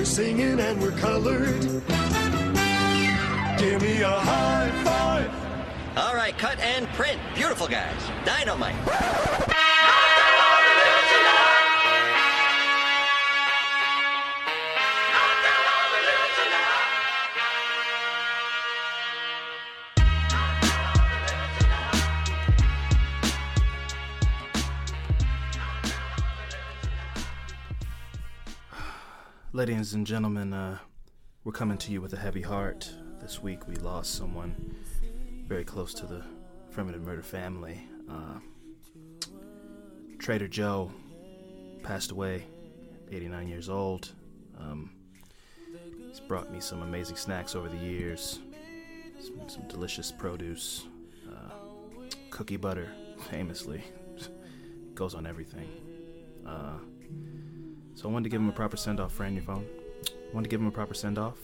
We're singing and we're colored. Give me a high five. All right, cut and print. Beautiful guys. Dynamite. Ladies and gentlemen, uh, we're coming to you with a heavy heart. This week we lost someone very close to the affirmative murder family. Uh, Trader Joe passed away, 89 years old. Um, he's brought me some amazing snacks over the years, some, some delicious produce, uh, cookie butter, famously, goes on everything. Uh, so I wanted to give him a proper send off, friend. Your phone. I wanted to give him a proper send off,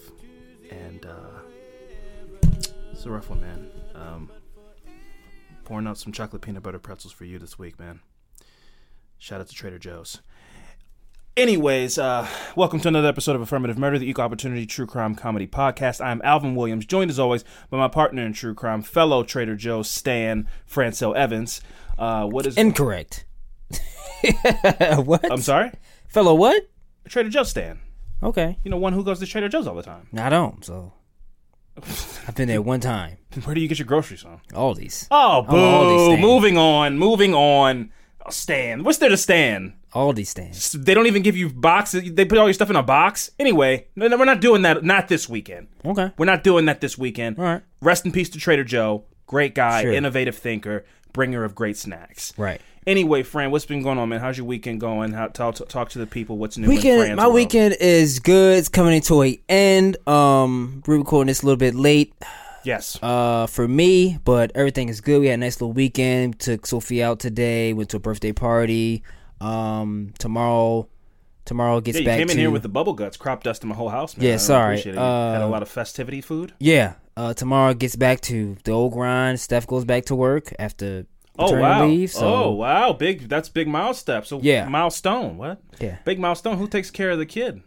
and uh, it's a rough one, man. Um, pouring out some chocolate peanut butter pretzels for you this week, man. Shout out to Trader Joe's. Anyways, uh, welcome to another episode of Affirmative Murder, the Equal Opportunity True Crime Comedy Podcast. I'm Alvin Williams, joined as always by my partner in true crime, fellow Trader Joe Stan Francel Evans. Uh, what is Incorrect. what? I'm sorry, Fellow what? Trader Joe's stand. Okay. You know, one who goes to Trader Joe's all the time. I don't, so. I've been there one time. Where do you get your groceries from? Aldi's. Oh, oh boo! Aldi moving on, moving on. Oh, Stan, what's there to stand? Aldi stands. They don't even give you boxes. They put all your stuff in a box. Anyway, no, no, we're not doing that. Not this weekend. Okay. We're not doing that this weekend. All right. Rest in peace to Trader Joe. Great guy, Sure. innovative thinker, bringer of great snacks. Right. Anyway, Fran, what's been going on, man? How's your weekend going? How talk, talk to the people. What's new? Weekend. My world? weekend is good. It's coming into a end. Um, we're recording this a little bit late. Yes. Uh, for me, but everything is good. We had a nice little weekend. Took Sophie out today. Went to a birthday party. Um, tomorrow, tomorrow gets yeah, you back came to in here with the bubble guts, crop dust in my whole house. Man. Yeah, sorry. appreciate it. You had a Uh, lot of festivity food. Yeah. Uh, tomorrow gets back to the old grind. Steph goes back to work after Oh wow! leave. So oh wow! Big that's big milestone. So Yeah. milestone. What? yeah, Big milestone. Who takes care of the kid?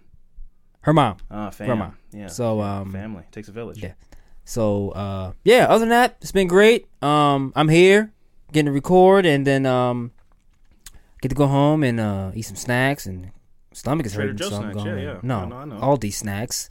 her mom. Ah, fam. Grandma. Yeah. So um, family takes a village. Yeah. So uh, yeah. Other than that, it's been great. Um, I'm here getting to record, and then um, get to go home and uh, eat some snacks. And stomach is Trader hurting, Joe's so I'm snacks, going. yeah, yeah. No, I know. all these snacks.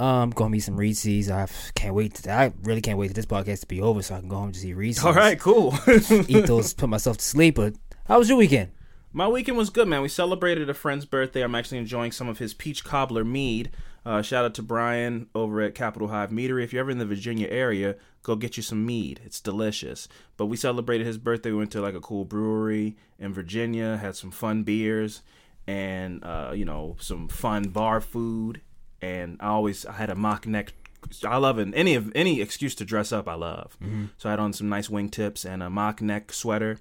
Um, gonna eat some Reese's. I can't wait. To, I really can't wait for this podcast to be over so I can go home and just eat Reese's. All right, cool. eat those, put myself to sleep. But how was your weekend? My weekend was good, man. We celebrated a friend's birthday. I'm actually enjoying some of his peach cobbler mead. Uh, shout out to Brian over at Capital Hive Meadery. If you're ever in the Virginia area, go get you some mead. It's delicious. But we celebrated his birthday. We went to like a cool brewery in Virginia, had some fun beers, and uh, you know some fun bar food. And I always I had a mock neck. I love it. Any of any excuse to dress up, I love. So I had on some nice wingtips and a mock neck sweater,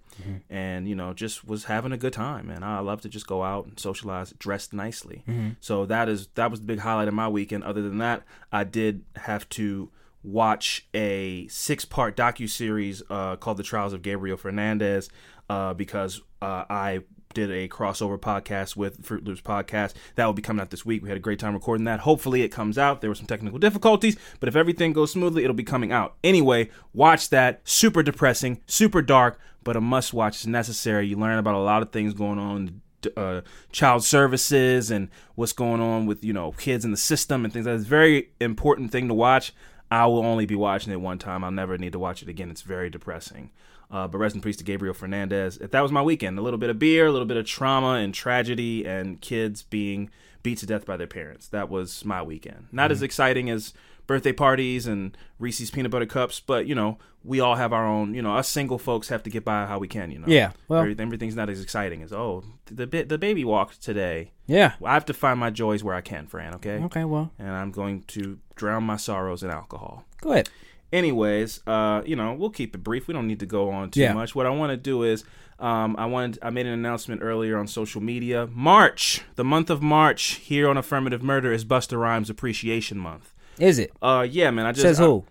and you know just was having a good time. And I love to just go out and socialize, dressed nicely. So that is that was the big highlight of my weekend. Other than that, I did have to watch a six part docu series uh, called The Trials of Gabriel Fernandez uh, because uh, I did a crossover podcast with Fruit Loops podcast. That will be coming out this week. We had a great time recording that. Hopefully it comes out. There were some technical difficulties, but if everything goes smoothly, it'll be coming out. Anyway, watch that. Super depressing, super dark, but a must watch. It's necessary. You learn about a lot of things going on uh, child services and what's going on with you know kids in the system and things. That's a very important thing to watch. I will only be watching it one time. I'll never need to watch it again. It's very depressing. Uh, but rest in peace to Gabriel Fernandez. That was my weekend. A little bit of beer, a little bit of trauma and tragedy, and kids being beat to death by their parents. That was my weekend. Not as exciting as birthday parties and Reese's peanut butter cups, but you know, we all have our own. You know, us single folks have to get by how we can. You know, Yeah, well- everything's not as exciting as oh, the the baby walked today. Yeah. well, I have to find my joys where I can, Fran. Okay. Okay, well, And I'm going to drown my sorrows in alcohol. go ahead. Anyways, uh, you know, we'll keep it brief. We don't need to go on too Yeah. much. What I want to do is, um, I wanted, I made an announcement earlier on social media. March, the month of March, here on Affirmative Murder is Busta Rhymes Appreciation Month. Is it? Uh, yeah, man. I just Says I- who?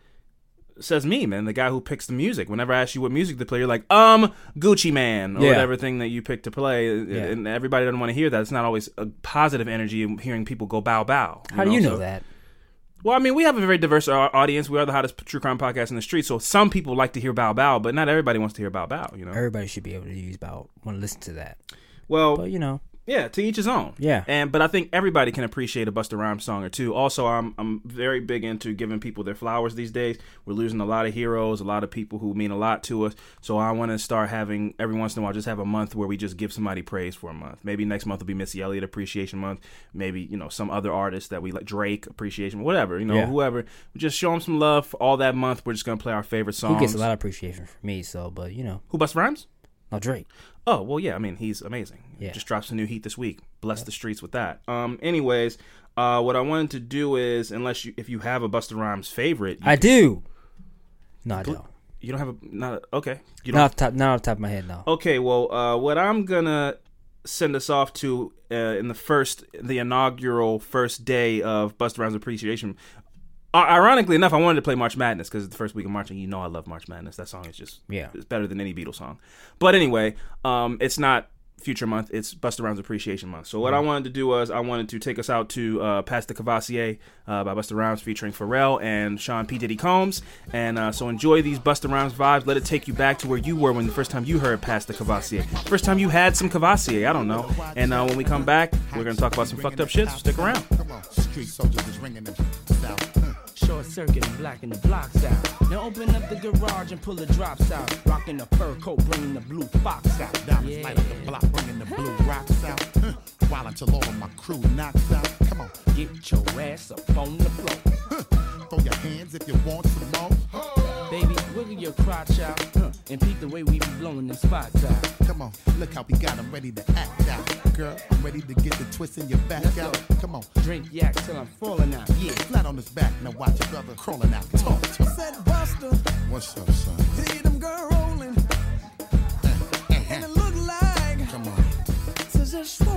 says me, man, the guy who picks the music. Whenever I ask you what music to play, you're like, um, Gucci Mane, or Yeah. whatever thing that you pick to play. And everybody doesn't want to hear that. It's not always a positive energy hearing people go bow bow. How do you know So- that? Well, I mean, we have a very diverse uh, audience. We are the hottest true crime podcast in the street. So some people like to hear bow bow, but not everybody wants to hear bow bow, you know? Everybody should be able to use about want to listen to that. Well, But you know, Yeah, to each his own. Yeah. And but I think everybody can appreciate a Busta Rhymes song or two. Also, I'm I'm very big into giving people their flowers these days. We're losing a lot of heroes, a lot of people who mean a lot to us. So I want to start having every once in a while just have a month where we just give somebody praise for a month. Maybe next month will be Missy Elliott Appreciation Month. Maybe you know some other artist that we like Drake Appreciation, whatever you know, Yeah. whoever. We just show them some love for all that month. We're just gonna play our favorite songs. he gets a lot of appreciation from me. So, but you know, Who Busta Rhymes? no Drake. Oh well, yeah. I mean, he's amazing. Yeah. Just drops some new heat this week. Bless the streets with that. Um. Anyways, uh, what I wanted to do is, unless you, if you have a Busta Rhymes favorite, I do. No, I don't. you don't have a not a, okay. You don't. Not off top, not off the top of my head. No. Okay. Well, uh, what I'm gonna send us off to uh, in the first, the inaugural first day of Busta Rhymes Appreciation. Uh, ironically enough, I wanted to play March Madness because it's the first week of March, and you know I love March Madness. That song is just Yeah. it's better than any Beatles song. But anyway, um, it's not Future Month; it's Busta Rhymes Appreciation Month. So what I wanted to do was I wanted to take us out to uh, "Pass the Courvoisier" uh, by Busta Rhymes featuring Pharrell and Sean P Diddy Combs. And uh, so enjoy these Busta Rhymes vibes. Let it take you back to where you were when the first time you heard "Pass the Courvoisier." First time you had some Courvoisier, I don't know. And uh, when we come back, we're gonna talk about some fucked up shit. So stick around. Come on, street soldiers is ringing them south. Short circuit and blacking the blocks out. Now open up the garage and pull the drops out. Rocking the fur coat, bringing the blue fox out. Diamonds light up the block, bringing the blue rocks out. While until all of my crew knocks out. Come on, Get your ass up on the floor. throw your hands if you want some more. Baby, wiggle your crotch out. Huh. And peep the way we be blowing them spots out. Come on, look how we got got 'em ready to act out. Girl, I'm ready to get the twist in your back Let's out. go. Come on, Drink yak till I'm falling out. Yeah. flat on his back, now watch your brother crawling out. Talk to me. Said Buster, What's up, son? see them girl rolling, and it look like Come on, says it's swollen.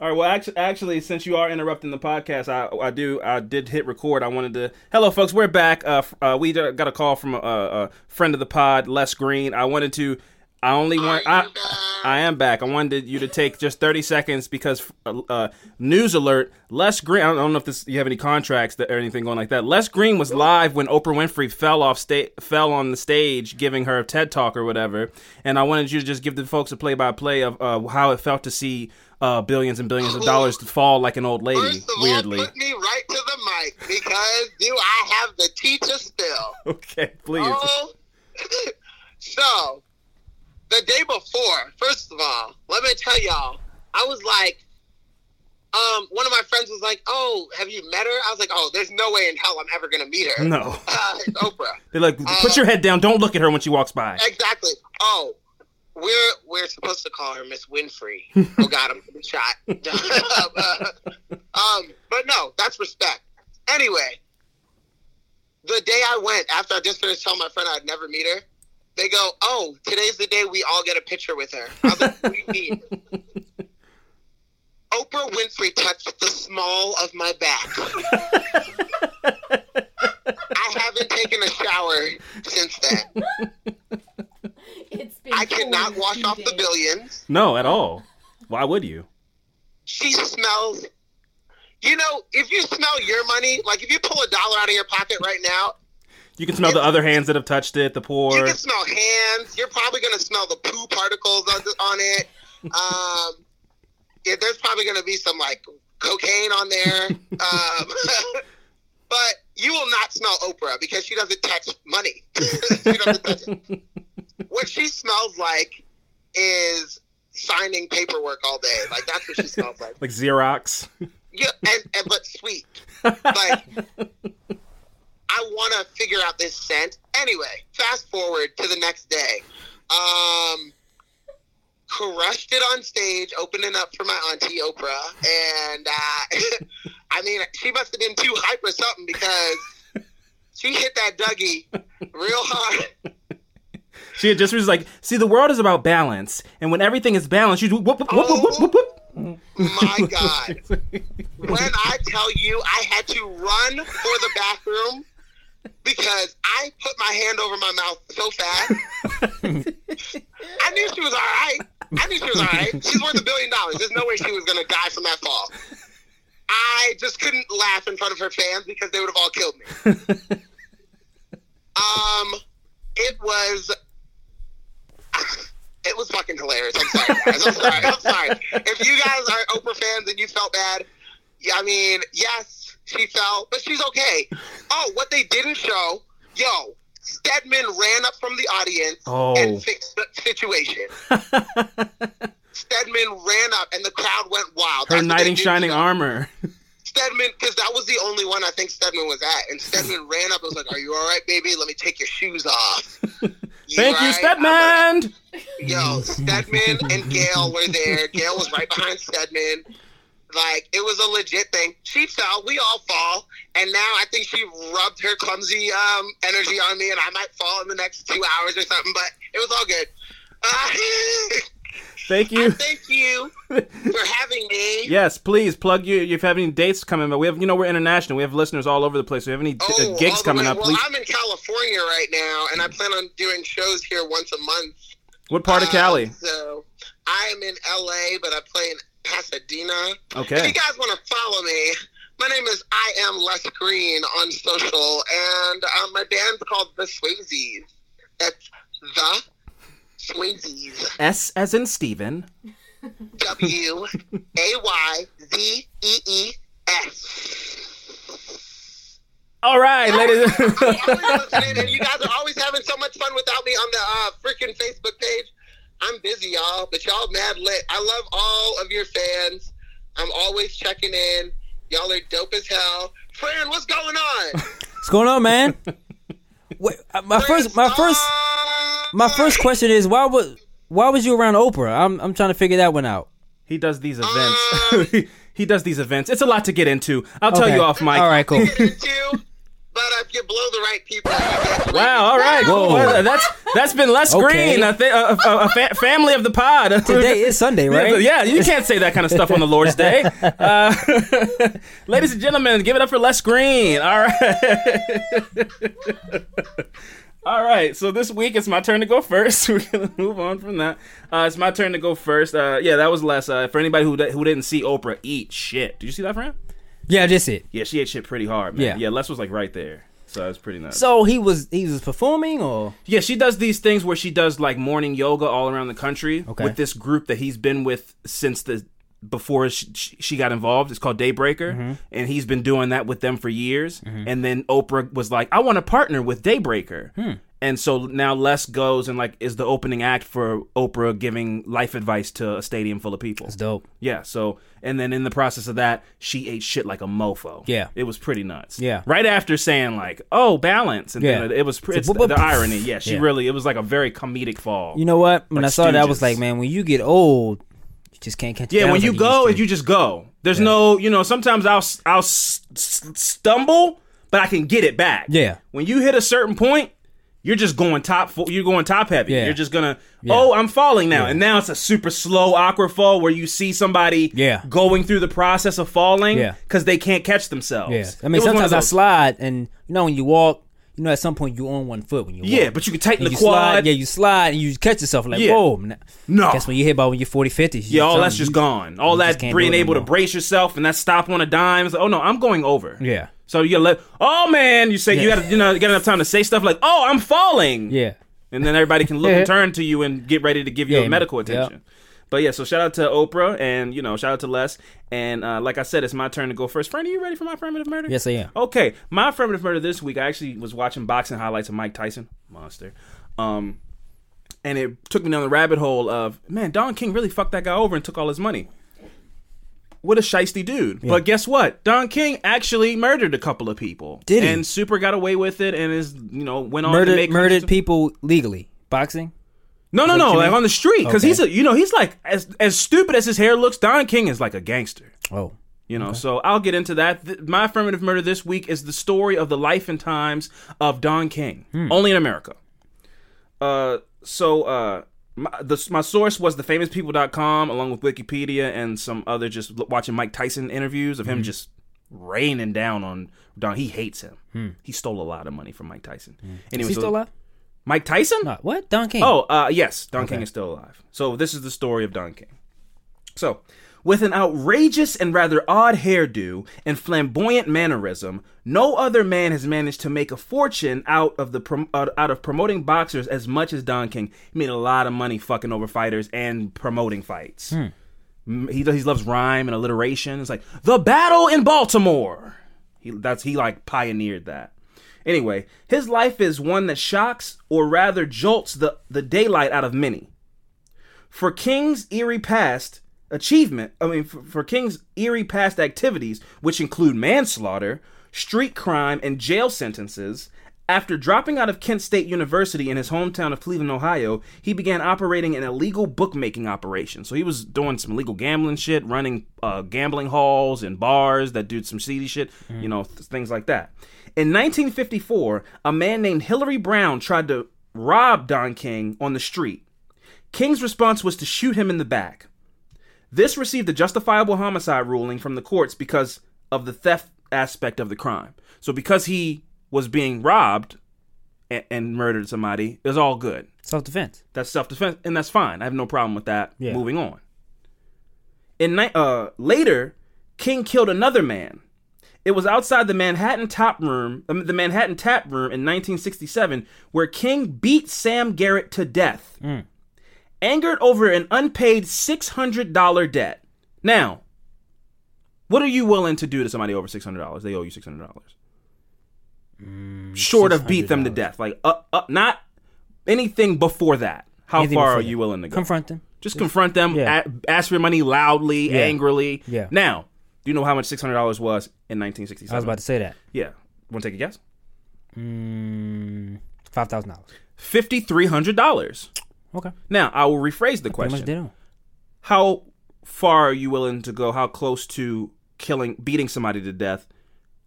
All right. Well, actually, actually, since you are interrupting the podcast, I, I do, I did hit record. I wanted to. Hello, folks. We're back. Uh, uh we got a call from a, a friend of the pod, Les Green. I wanted to. I only want. I, I am back. I wanted you to take just thirty seconds because uh, uh, news alert. Les Green. I don't, I don't know if this you have any contracts that, or anything going like that. Les Green was live when Oprah Winfrey fell off sta- fell on the stage giving her a TED talk or whatever. And I wanted you to just give the folks a play by play of uh, how it felt to see uh, billions and billions of dollars to fall like an old lady. First of weirdly. all, put me right to the mic because do I have the teacher still? okay, please. Oh, so the day before, first of all, let me tell y'all, I was like, um, one of my friends was like, "Oh, have you met her?" I was like, "Oh, there's no way in hell I'm ever gonna meet her." No. uh, it's Oprah. They're like, put your head down. Don't look at her when she walks by. Exactly. Oh, we're we're supposed to call her Miss Winfrey. oh God, I'm shot. um, but no, that's respect. Anyway, the day I went after I just finished telling my friend I'd never meet her, they go, "Oh, today's the day we all get a picture with her." I was like, "What do you mean?" Oprah Winfrey touched the small of my back. I haven't taken a shower since then. It's been I cannot wash off the billions. No, at all. Why would you? She smells. You know, if you smell your money, like if you pull a dollar out of your pocket right now, You can smell the other hands that have touched it, the poor. You can smell hands. You're probably gonna smell the poo particles on, on it. Um, yeah, there's probably gonna be some like cocaine on there. um, but you will not smell Oprah because she doesn't touch money. she doesn't touch it. What she smells like is signing paperwork all day. Like that's what she smells like. Like Xerox. Yeah, and, and but sweet. Like I want to figure out this scent. Anyway, fast forward to the next day. Um, crushed it on stage, opening up for my auntie Oprah, and uh, I mean, she must have been too hype or something because she hit that Dougie real hard. She had just was like, see, the world is about balance, and when everything is balanced, you do whoop whoop whoop whoop whoop whoop. whoop. My God. when I tell you I had to run for the bathroom because I put my hand over my mouth so fast. I knew she was all right. I knew she was all right. She's worth a billion dollars. There's no way she was going to die from that fall. I just couldn't laugh in front of her fans because they would have all killed me. um, it was. It was fucking hilarious. I'm sorry, guys. I'm sorry. I'm sorry. If you guys are Oprah fans and you felt bad, yeah, I mean, yes, she fell, but she's okay. Oh, what they didn't show, yo, Stedman ran up from the audience Oh. and fixed the situation. Stedman ran up and the crowd went wild. Her That's knight in shining show. armor. Stedman, because that was the only one I think Stedman was at. And Stedman ran up and was like, Are you all right, baby? Let me take your shoes off. Thank you, right? I'm like, Stedman. Yo, Stedman and Gayle were there. Gayle was right behind Stedman. Like, it was a legit thing. She fell. We all fall. And now I think she rubbed her clumsy um, energy on me, and I might fall in the next two hours or something, but it was all good. Uh, Thank you. thank you for having me. Yes, please plug you. If you have any dates coming, but we have, you know, we're international. We have listeners all over the place. We have any uh, Oh, gigs coming way- up? Well, Please. I'm in California right now, and I plan on doing shows here once a month. What part of Uh, Cali? So I am in LA, but I play in Pasadena. Okay. If you guys want to follow me, my name is I am Les Green on social, and um, my band's called The Swayzes. That's the Swayzes. S as in Steven. W A Y Z E E S. All right, ladies. I'm always listening, and you guys are always having so much fun without me on the uh, freaking Facebook page. I'm busy, y'all, but y'all mad lit. I love all of your fans. I'm always checking in. Y'all are dope as hell. Fran, what's going on? What's going on, man? Wait, uh, my first, my first, my first question is why was why was you around Oprah? I'm I'm trying to figure that one out. He does these events. he does these events. It's a lot to get into. I'll tell you off mic. All right, cool. But if you blow the right people, you get Wow. All right. Whoa. Well, that's that's been Les Okay. Green, a, th- a, a, a fa- family of the pod. Today is Sunday, right? Yeah, you can't say that kind of stuff on the Lord's Day. Uh, ladies and gentlemen, give it up for Les Green. All right. All right, so this week it's my turn to go first. We're gonna move on from that. Uh, it's my turn to go first. Uh, yeah, that was Les. Uh, for anybody who who didn't see Oprah eat shit, did you see that, friend? Yeah, just it. Yeah, she ate shit pretty hard, man. Yeah. yeah. Les was like right there, so it was pretty nuts. So he was he was performing or Yeah, she does these things where she does like morning yoga all around the country Okay. with this group that he's been with since the before she, she got involved. It's called Daybreaker, Mm-hmm. and he's been doing that with them for years. And then Oprah was like, "I want to partner with Daybreaker." Hmm. And so now Les goes and like is the opening act for Oprah giving life advice to a stadium full of people. That's dope. Yeah. So and then in the process of that, she ate shit like a mofo. Yeah. It was pretty nuts. Yeah. Right after saying like, "Oh, balance," and Yeah. then it was pre- It's it's the, irony. Yeah. She really. It was like a very comedic fall. You know what? When I saw that, I was like, man, when you get old, you just can't catch. Yeah, when you go, you just go. There's no, you know, sometimes I'll I'll stumble, but I can get it back. Yeah. When you hit a certain point, you're just going top. fo- You're going top heavy. Yeah. You're just gonna. Yeah. Oh, I'm falling now, Yeah. and now it's a super slow, awkward fall where you see somebody Yeah. going through the process of falling because they can't catch themselves. Yeah, I mean sometimes I slide, and you know when you walk, you know, at some point you're on one foot when you Yeah, but you can tighten And the you slide- quad. yeah, you slide and you catch yourself like, whoa. No. Guess when you hit about when you're 40, 50. you Yeah, all that's just you- gone. All that being able to brace yourself and that stop on a dime. Like, oh no, I'm going over. Yeah. So you let. Oh man, you say you got you know get enough time to say stuff like, oh, I'm falling. Yeah. and then everybody can look and turn to you and get ready to give you a medical yep. attention. But yeah, so shout out to Oprah and you know shout out to Les and uh, like I said, it's my turn to go first. Friend, are you ready for my affirmative murder? Yes, I am. Okay, my affirmative murder this week. I actually was watching boxing highlights of Mike Tyson, monster. Um, and it took me down the rabbit hole of man, Don King really fucked that guy over and took all his money. What a shisty dude. But guess what? Don King actually murdered a couple of people. Did he? And Super got away with it and is you know went on to Murdered, make murdered people legally. Boxing? no, no, no, like mean? on the street because Okay. he's a, you know, he's like as as stupid as his hair looks. Don King is like a gangster. Oh. You know, so I'll get into that. Th- my affirmative murder this week is the story of the life and times of Don King, only in America. Uh, so uh, my, the, my source was thefamouspeople.com along with Wikipedia and some other just l- watching Mike Tyson interviews of him mm-hmm. just raining down on Don. He hates him. Hmm. He stole a lot of money from Mike Tyson. Hmm. Anyway, Is he still alive? Mike Tyson? No, what? Don King. Oh, uh, yes, Don Okay. King is still alive. So this is the story of Don King. So, with an outrageous and rather odd hairdo and flamboyant mannerism, no other man has managed to make a fortune out of the prom- out of promoting boxers as much as Don King. He made a lot of money fucking over fighters and promoting fights. Mm, He he loves rhyme and alliteration. It's like the battle in Baltimore. He that's he like pioneered that. Anyway, his life is one that shocks or rather jolts the, the daylight out of many. For King's eerie past achievement, I mean, for, for King's eerie past activities, which include manslaughter, street crime, and jail sentences, after dropping out of Kent State University in his hometown of Cleveland, Ohio, he began operating an illegal bookmaking operation. So he was doing some illegal gambling shit, running uh, gambling halls and bars that did some seedy shit, you know, th- things like that. In 1954, a man named Hillary Brown tried to rob Don King on the street. King's response was to shoot him in the back. This received a justifiable homicide ruling from the courts because of the theft aspect of the crime. So because he was being robbed and, and murdered somebody, it was all good. Self defense. That's self defense, and that's fine. I have no problem with that. Yeah. Moving on. In uh, later, King killed another man. It was outside the Manhattan Top Room, um, the Manhattan Tap Room in 1967, where King beat Sam Garrett to death, angered over an unpaid $600 debt. Now, what are you willing to do to somebody over $600? They owe you $600. Mm, Short $600. of beat them to death. Like, uh, uh, not anything before that. How anything far are you willing to go? Confront them. Just confront them. Yeah. Ask for money loudly, yeah. angrily. Yeah. Now, do you know how much $600 was in 1967? I was about to say that. Yeah. Want to take a guess? Mm, $5,000. $5,300. Okay. Now I will rephrase the much question. did? How far are you willing to go? How close to killing, beating somebody to death?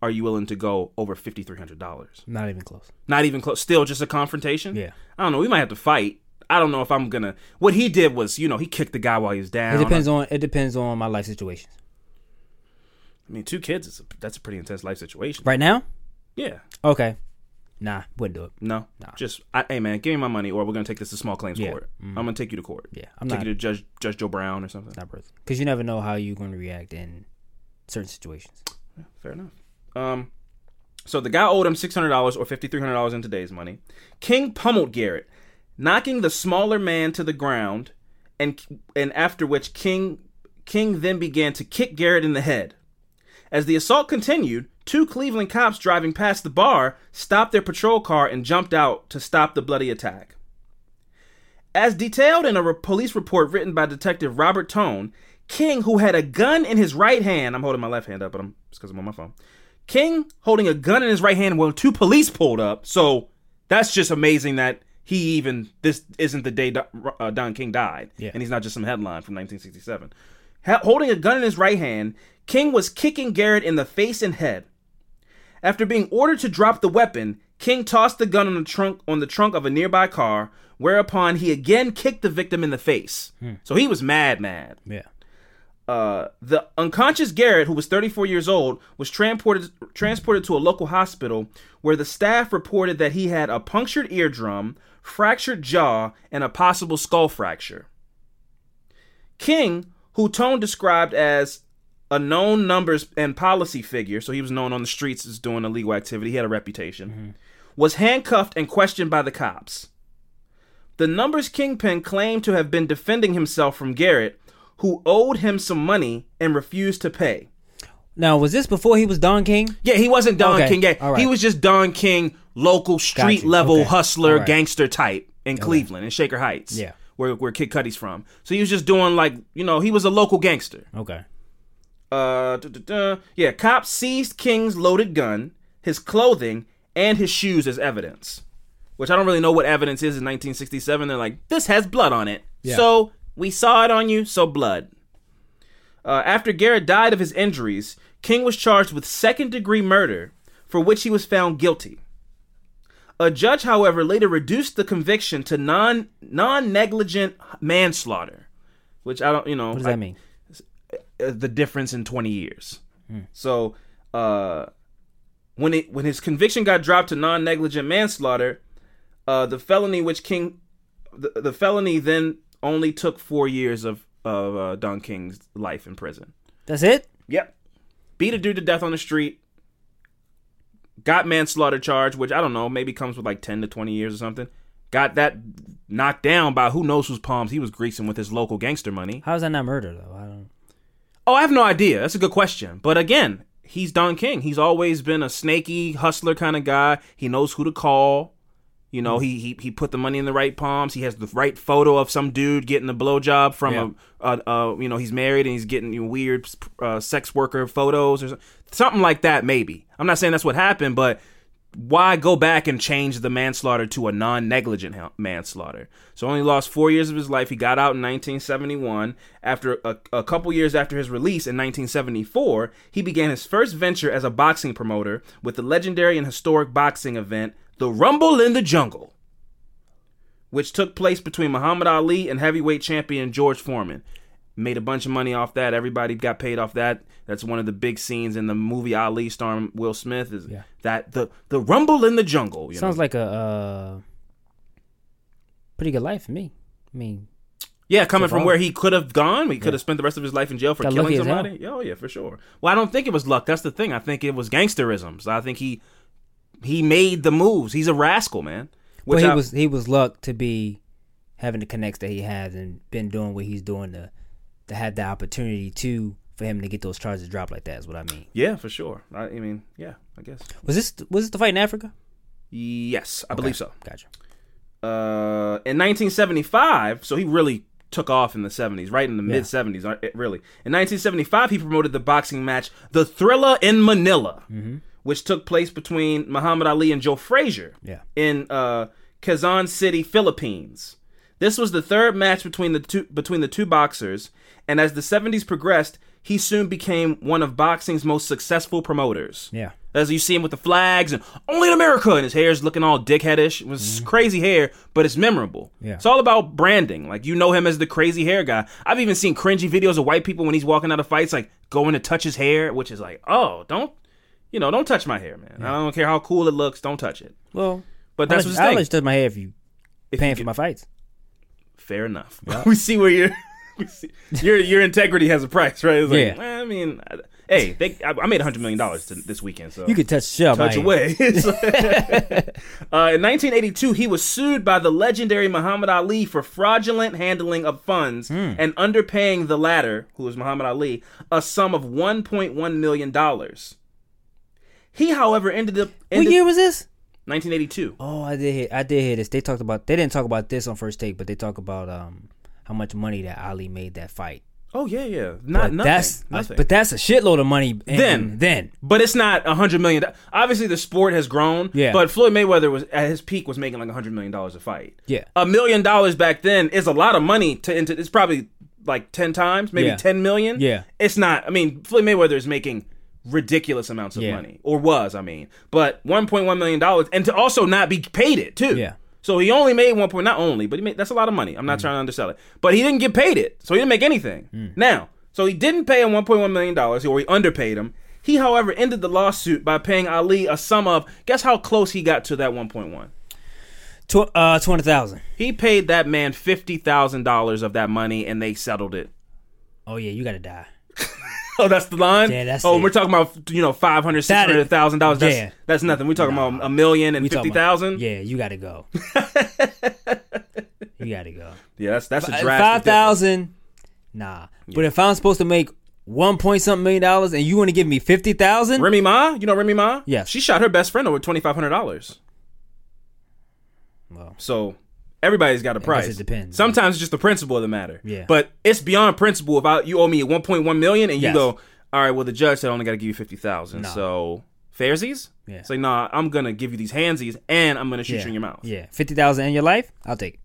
Are you willing to go over fifty three hundred dollars? Not even close. Not even close. Still just a confrontation. Yeah. I don't know. We might have to fight. I don't know if I'm gonna. What he did was, you know, he kicked the guy while he was down. It depends on it depends on my life situations. I mean, two kids. Is a, that's a pretty intense life situation. Right now? Yeah. Okay. Nah, wouldn't do it. No. Just, I, hey man, give me my money, or we're gonna take this to small claims Yeah. court. Mhm. I'm gonna take you to court. Yeah, I'm take not- you to Judge Judge Joe Brown or something. Not worth Because you never know how you're going to react in certain situations. Fair enough. Um, so the guy owed him six hundred dollars or fifty three hundred dollars in today's money. King pummeled Garrett, knocking the smaller man to the ground, and and after which King King then began to kick Garrett in the head. As the assault continued, two Cleveland cops driving past the bar stopped their patrol car and jumped out to stop the bloody attack. As detailed in a re- police report written by Detective Robert Tone, King, who had a gun in his right hand, I'm holding my left hand up, but I'm it's because I'm on my phone. King holding a gun in his right hand when two police pulled up. So that's just amazing that he even this isn't the day Do- uh, Don King died, Yeah. and he's not just some headline from 1967. Ha- holding a gun in his right hand, King was kicking Garrett in the face and head. After being ordered to drop the weapon, King tossed the gun on the trunk on the trunk of a nearby car, whereupon he again kicked the victim in the face. So he was mad, mad. Yeah. Uh, the unconscious Garrett, who was 34 years old, was transported transported to a local hospital where the staff reported that he had a punctured eardrum, fractured jaw, and a possible skull fracture. King, who Tone described as a known numbers and policy figure, so he was known on the streets as doing illegal activity, he had a reputation, mm-hmm. was handcuffed and questioned by the cops. The numbers kingpin claimed to have been defending himself from Garrett, who owed him some money and refused to pay. Now, was this before he was Don King? Yeah, he wasn't Don Okay, King. Yeah, right. he was just Don King, local street level okay, hustler, right. gangster type in Cleveland, in Shaker Heights. Yeah. where where Kid Cudi's from. So he was just doing like you know he was a local gangster. Okay. Uh, duh, duh, duh. yeah. Cops seized King's loaded gun, his clothing, and his shoes as evidence. Which I don't really know what evidence is in 1967. They're like, this has blood on it. Yeah. So we saw it on you, so blood. Uh, after Garrett died of his injuries, King was charged with second degree murder, for which he was found guilty. A judge, however, later reduced the conviction to non non negligent manslaughter, which I don't, you know, What does I- that mean? Uh, the difference in 20 years. So, uh, when it when his conviction got dropped to non-negligent manslaughter, uh, the felony which King, the, the felony then only took four years of of uh, Don King's life in prison. That's it? Yep, beat a dude to death on the street. Got manslaughter charge, which I don't know, maybe comes with like 10 to 20 years or something. Got that knocked down by who knows whose palms he was greasing with his local gangster money. How is that not murder though? Oh, I have no idea. That's a good question. But again, he's Don King. He's always been a snaky hustler kind of guy. He knows who to call. You know, he, he he put the money in the right palms. He has the right photo of some dude getting a blowjob from Yeah. a, a, a you know he's married and he's getting you know, weird uh, sex worker photos or something like that. Maybe I'm not saying that's what happened, but why go back and change the manslaughter to a non-negligent manslaughter? So only lost four years of his life. He got out in 1971. After a, a couple years after his release in 1974, he began his first venture as a boxing promoter with the legendary and historic boxing event, the Rumble in the Jungle, which took place between Muhammad Ali and heavyweight champion George Foreman. Made a bunch of money off that. Everybody got paid off that. That's one of the big scenes in the movie Ali, starring Will Smith. Is Yeah. that the the Rumble in the Jungle? You Sounds know? like a uh, pretty good life for me. I mean, Yeah, coming from where he could have gone, he could Yeah. have spent the rest of his life in jail for Got killing somebody. Oh yeah, for sure. Well, I don't think it was luck. That's the thing. I think it was gangsterism. So I think he he made the moves. He's a rascal, man. well, he I- was he was luck to be having the connects that he has and been doing what he's doing to to have the opportunity to for him to get those charges dropped like that is what I mean. yeah, for sure. I, I mean, yeah, I guess. Was this was this the fight in Africa? Yes, I believe so. Gotcha. uh, in 1975, so he really took off in the 70s, right in the Yeah. mid 70s, uh, really. In 1975, he promoted the boxing match, The Thriller in Manila, Mm-hmm. which took place between Muhammad Ali and Joe Frazier Yeah. in uh, Quezon City, Philippines. This was the third match between the two between the two boxers, and as the 70s progressed, he soon became one of boxing's most successful promoters. Yeah. As you see him with the flags and only in America, and his hair's looking all dickheadish. It was crazy hair, but it's memorable. Mm-hmm. Yeah. It's all about branding. Like you know him as the crazy hair guy. I've even seen cringy videos of white people when he's walking out of fights, like going to touch his hair, which is like, oh, don't, you know, don't touch my hair, man. I don't care how cool it looks, don't touch it. Well, But that's I'll what's I'll you touch my hair if you If paying you for get- my fights. Fair enough. we see where your we see- your your integrity has a price, right? It's like, Yeah. I mean, I, hey, they, I, I made hundred million dollars this weekend, so You could touch the shit touch away. Uh, in 1982, he was sued by the legendary Muhammad Ali for fraudulent handling of funds Hmm. and underpaying the latter, who was Muhammad Ali, a sum of 1.1 million dollars. He, however, ended up. What year was this? 1982. Oh, I did hear. I did hear this. They talked about. They didn't talk about this on first take, but they talk about um how much money that Ali made that fight. Oh yeah, yeah. Not But nothing. that's nothing. but that's a shitload of money. in- Then. then But it's not a hundred million. Obviously, the sport has grown. Yeah. But Floyd Mayweather was at his peak was making like a hundred million dollars a fight. Yeah. A million dollars back then is a lot of money to into. It's probably like ten times, maybe Yeah. ten million. Yeah. It's not. I mean, Floyd Mayweather is making ridiculous amounts of Yeah. money, or was. I mean, but one point one million dollars, and to also not be paid it too. Yeah. So he only made one point, not only, but he made that's a lot of money. I'm not trying to undersell it, but he didn't get paid it, so he didn't make anything. Now So he didn't pay him 1.1 million dollars, or he underpaid him. He, however, ended the lawsuit by paying Ali a sum of guess how close he got to that 1.1. Tw- uh, hundred thousand. He paid that man fifty thousand dollars of that money, and they settled it. Oh yeah, you gotta die. Oh, that's the line. Yeah, that's Oh, it. we're talking about you know five hundred, six hundred thousand dollars. That's Yeah. that's nothing. We're talking about a million and We fifty thousand. Yeah, you gotta go. you gotta go. Yeah, that's that's a drastic. Five thousand. Nah. But if I'm supposed to make one point something million dollars and you want to give me fifty thousand, Remy Ma, you know Remy Ma? Yeah, She shot her best friend over twenty five hundred dollars. Well. So everybody's got a price. it depends. Sometimes it's just the principle of the matter. Yeah. But it's beyond principle. If I, you owe me one point one million and you Yes. go, all right, well the judge said I only got to give you fifty thousand. No. So fairsies. Yeah. It's like nah, I'm gonna give you these handsies and I'm gonna shoot yeah. you in your mouth. Yeah, fifty thousand in your life, I'll take it.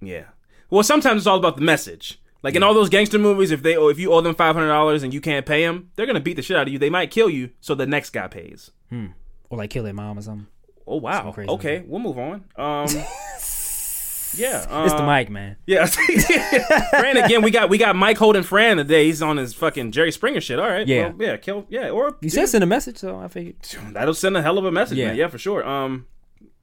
Yeah. Well, sometimes it's all about the message. Like in all those gangster movies, if they if you owe them five hundred dollars and you can't pay them, they're gonna beat the shit out of you. They might kill you, so the next guy pays. Hmm. Or like kill their mom or something. Oh wow. Okay, we'll move on. Um, yeah, it's the uh, mic, man. Yeah, Fran again. We got we got Mike holding Fran today. He's on his fucking Jerry Springer shit. All right, Yeah. well, yeah, kill, yeah, or You said send a message, so I figured. that'll send a hell of a message, Yeah. man. Yeah, for sure. Um,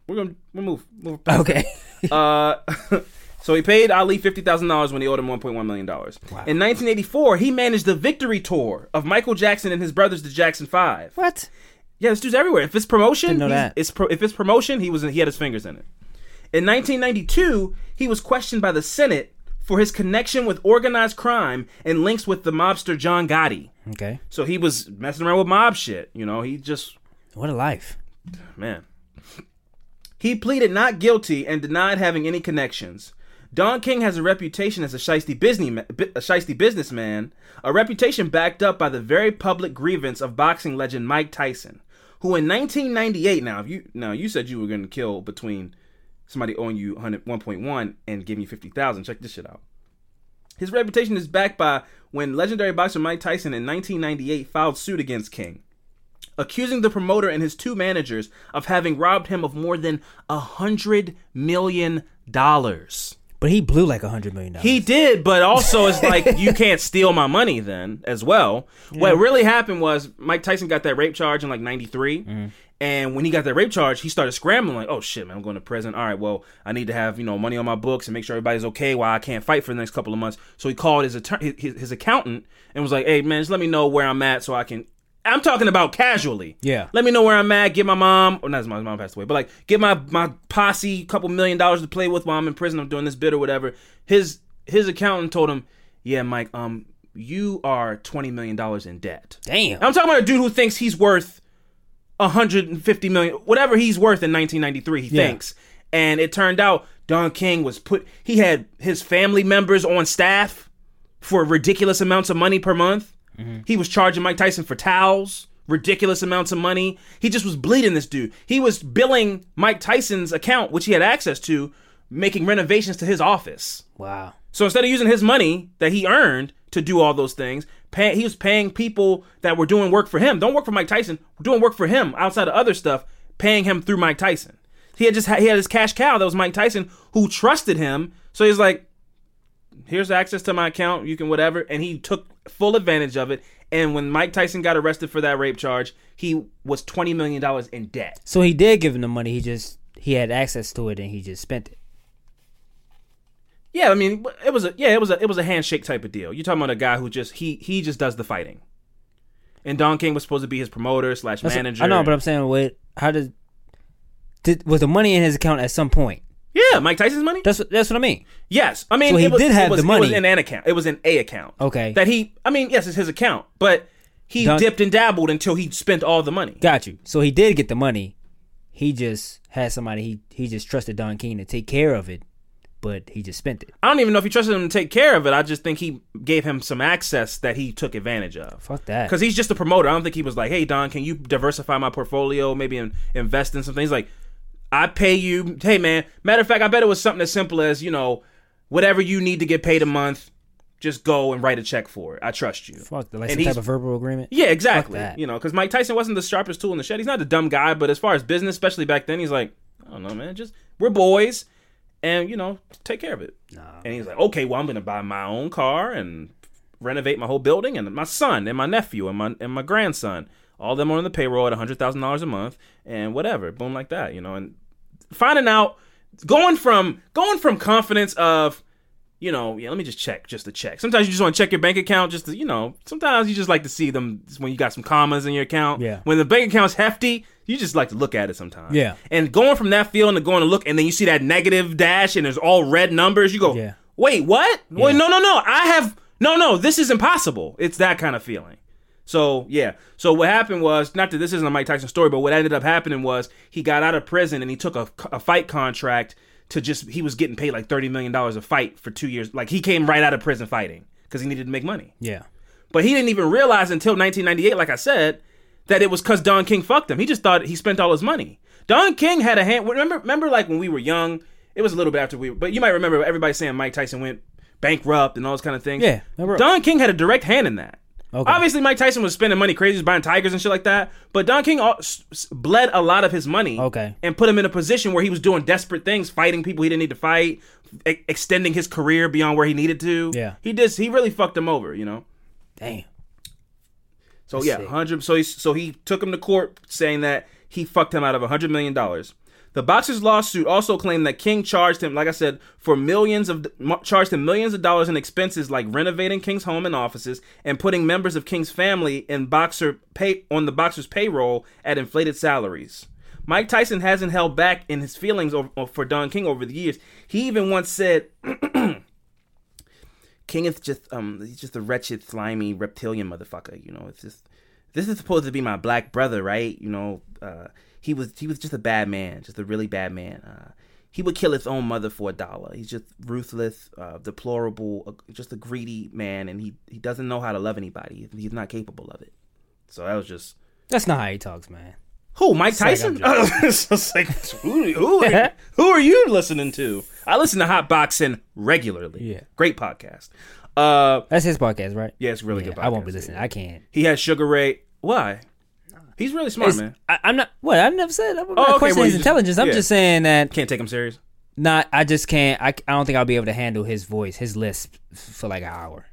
we're gonna we'll move. move Okay. uh, so he paid Ali fifty thousand dollars when he owed him one point one million dollars. In 1984, he managed the victory tour of Michael Jackson and his brothers, the Jackson Five. What? Yeah, this dude's everywhere. If it's promotion, Didn't know that. It's pro, if it's promotion, he was he had his fingers in it. In 1992, he was questioned by the Senate for his connection with organized crime and links with the mobster John Gotti. Okay. So he was messing around with mob shit. You know, he just What a life. man. He pleaded not guilty and denied having any connections. Don King has a reputation as a shiesty, business, a shiesty businessman, a reputation backed up by the very public grievance of boxing legend Mike Tyson, who in 1998 now, if you now you said you were going to kill between somebody owing you 100 1.1 and giving you 50,000. Check this shit out. His reputation is backed by when legendary boxer Mike Tyson in 1998 filed suit against King accusing the promoter and his two managers of having robbed him of more than a hundred million dollars. But he blew like a hundred million dollars. He did, but also it's like you can't steal my money then as well. What really happened was Mike Tyson got that rape charge in like '93, and when he got that rape charge, he started scrambling like, "Oh shit, man, I'm going to prison. All right, well, I need to have you know money on my books and make sure everybody's okay while I can't fight for the next couple of months." So he called his attorney, his, his accountant, and was like, "Hey, man, just let me know where I'm at so I can." I'm talking about casually. Yeah. Let me know where I'm at. Get my mom, or not his mom passed away, but like get my my posse a couple million dollars to play with while I'm in prison. I'm doing this bit or whatever. His his accountant told him, "Yeah, Mike, um, you are twenty million dollars in debt." Damn. I'm talking about a dude who thinks he's worth 150 million, whatever he's worth in 1993. He Yeah. thinks, and it turned out Don King was put. He had his family members on staff for ridiculous amounts of money per month. Mm-hmm. He was charging Mike Tyson for towels, ridiculous amounts of money. He just was bleeding this dude. He was billing Mike Tyson's account, which he had access to, making renovations to his office. Wow. So instead of using his money that he earned to do all those things, pay, he was paying people that were doing work for him. Don't work for Mike Tyson. Doing work for him outside of other stuff, paying him through Mike Tyson. He had just he had his cash cow that was Mike Tyson, who trusted him. So he's like, "Here's access to my account. You can whatever." And he took full advantage of it. And when Mike Tyson got arrested for that rape charge, he was twenty million dollars in debt. So he did give him the money. He just he had access to it and he just spent it. Yeah, I mean, it was a yeah, it was a it was a handshake type of deal. You're talking about a guy who just he he just does the fighting. And Don King was supposed to be his promoter slash manager. I know, but I'm saying, wait, how did did was the money in his account at some point? yeah, Mike Tyson's money. That's what that's what I mean. Yes, I mean, So he it was, did have was- the It was money. in an account. It was an a account. Okay. That he, I mean, yes, it's his account, but he Don- dipped and dabbled until he spent all the money. Got you. So he did get the money. He just had somebody he he just trusted Don King to take care of it, but he just spent it. I don't even know if he trusted him to take care of it. I just think he gave him some access that he took advantage of. Fuck that. Because he's just a promoter. I don't think he was like, "Hey Don, can you diversify my portfolio? Maybe in, invest in some things." Like, I pay you. Hey man. Matter of fact, I bet it was something as simple as you know, whatever you need to get paid a month, just go and write a check for it. I trust you. Fuck that. Like And some type of verbal agreement. Yeah, exactly. You know, because Mike Tyson wasn't the sharpest tool in the shed. He's not a dumb guy, but as far as business, especially back then, he's like, I don't know, man. Just we're boys, and you know, take care of it. And he's like, okay, well, I'm gonna buy my own car and renovate my whole building, and my son and my nephew and my and my grandson, all of them are on the payroll at hundred thousand dollars a month, and whatever, boom, like that, you know, and finding out, going from going from confidence of you know, yeah, let me just check just to check. Sometimes you just want to check your bank account just to, you know, sometimes you just like to see them when you got some commas in your account. Yeah. When the bank account's hefty, you just like to look at it sometimes. Yeah. And going from that feeling to going to look, and then you see that negative dash and there's all red numbers, you go, Yeah. wait, what? Wait, no, no, no. I have, no, no, this is impossible. It's that kind of feeling. So, yeah. So what happened was, not that this isn't a Mike Tyson story, but what ended up happening was he got out of prison and he took a, a fight contract to just, he was getting paid like $30 million a fight for two years. Like he came right out of prison fighting because he needed to make money. Yeah. But he didn't even realize until 1998, like I said, that it was because Don King fucked him. He just thought he spent all his money. Don King had a hand. Remember, remember, like when we were young, it was a little bit after we. But you might remember everybody saying Mike Tyson went bankrupt and all those kind of things. Yeah, Don King had a direct hand in that. Okay. Obviously, Mike Tyson was spending money crazy, he was buying tigers and shit like that. But Don King al- s- s- bled a lot of his money. Okay. And put him in a position where he was doing desperate things, fighting people he didn't need to fight, e- extending his career beyond where he needed to. Yeah. He just he really fucked him over, you know. Damn. So yeah, sick. hundred. So he so he took him to court saying that he fucked him out of a hundred million dollars. The boxer's lawsuit also claimed that King charged him, like I said, for millions of charged him millions of dollars in expenses like renovating King's home and offices and putting members of King's family in boxer pay on the boxer's payroll at inflated salaries. Mike Tyson hasn't held back in his feelings for Don King over the years. He even once said, King is just um he's just a wretched, slimy reptilian motherfucker. You know, it's just this is supposed to be my black brother, right? You know, uh, he was he was just a bad man, just a really bad man. Uh, he would kill his own mother for a dollar. He's just ruthless, uh, deplorable, uh, just a greedy man, and he he doesn't know how to love anybody. He's not capable of it. So that was just That's not how he talks, man. who Mike Tyson. It's like who who are, who are you listening to? I listen to Hot Boxing regularly. Yeah. great podcast. Uh, That's his podcast, right? yeah, it's a really Yeah, good. I won't be podcast. listening. I can't. He has Sugar Ray. Why? He's really smart, man. I, I'm not. What I never said. I'm not Oh, okay, questioning well, his just- intelligence. I'm yeah. just saying that. Can't take him serious. Not. I just can't. I, I don't think I'll be able to handle his voice, his lisp for like an hour.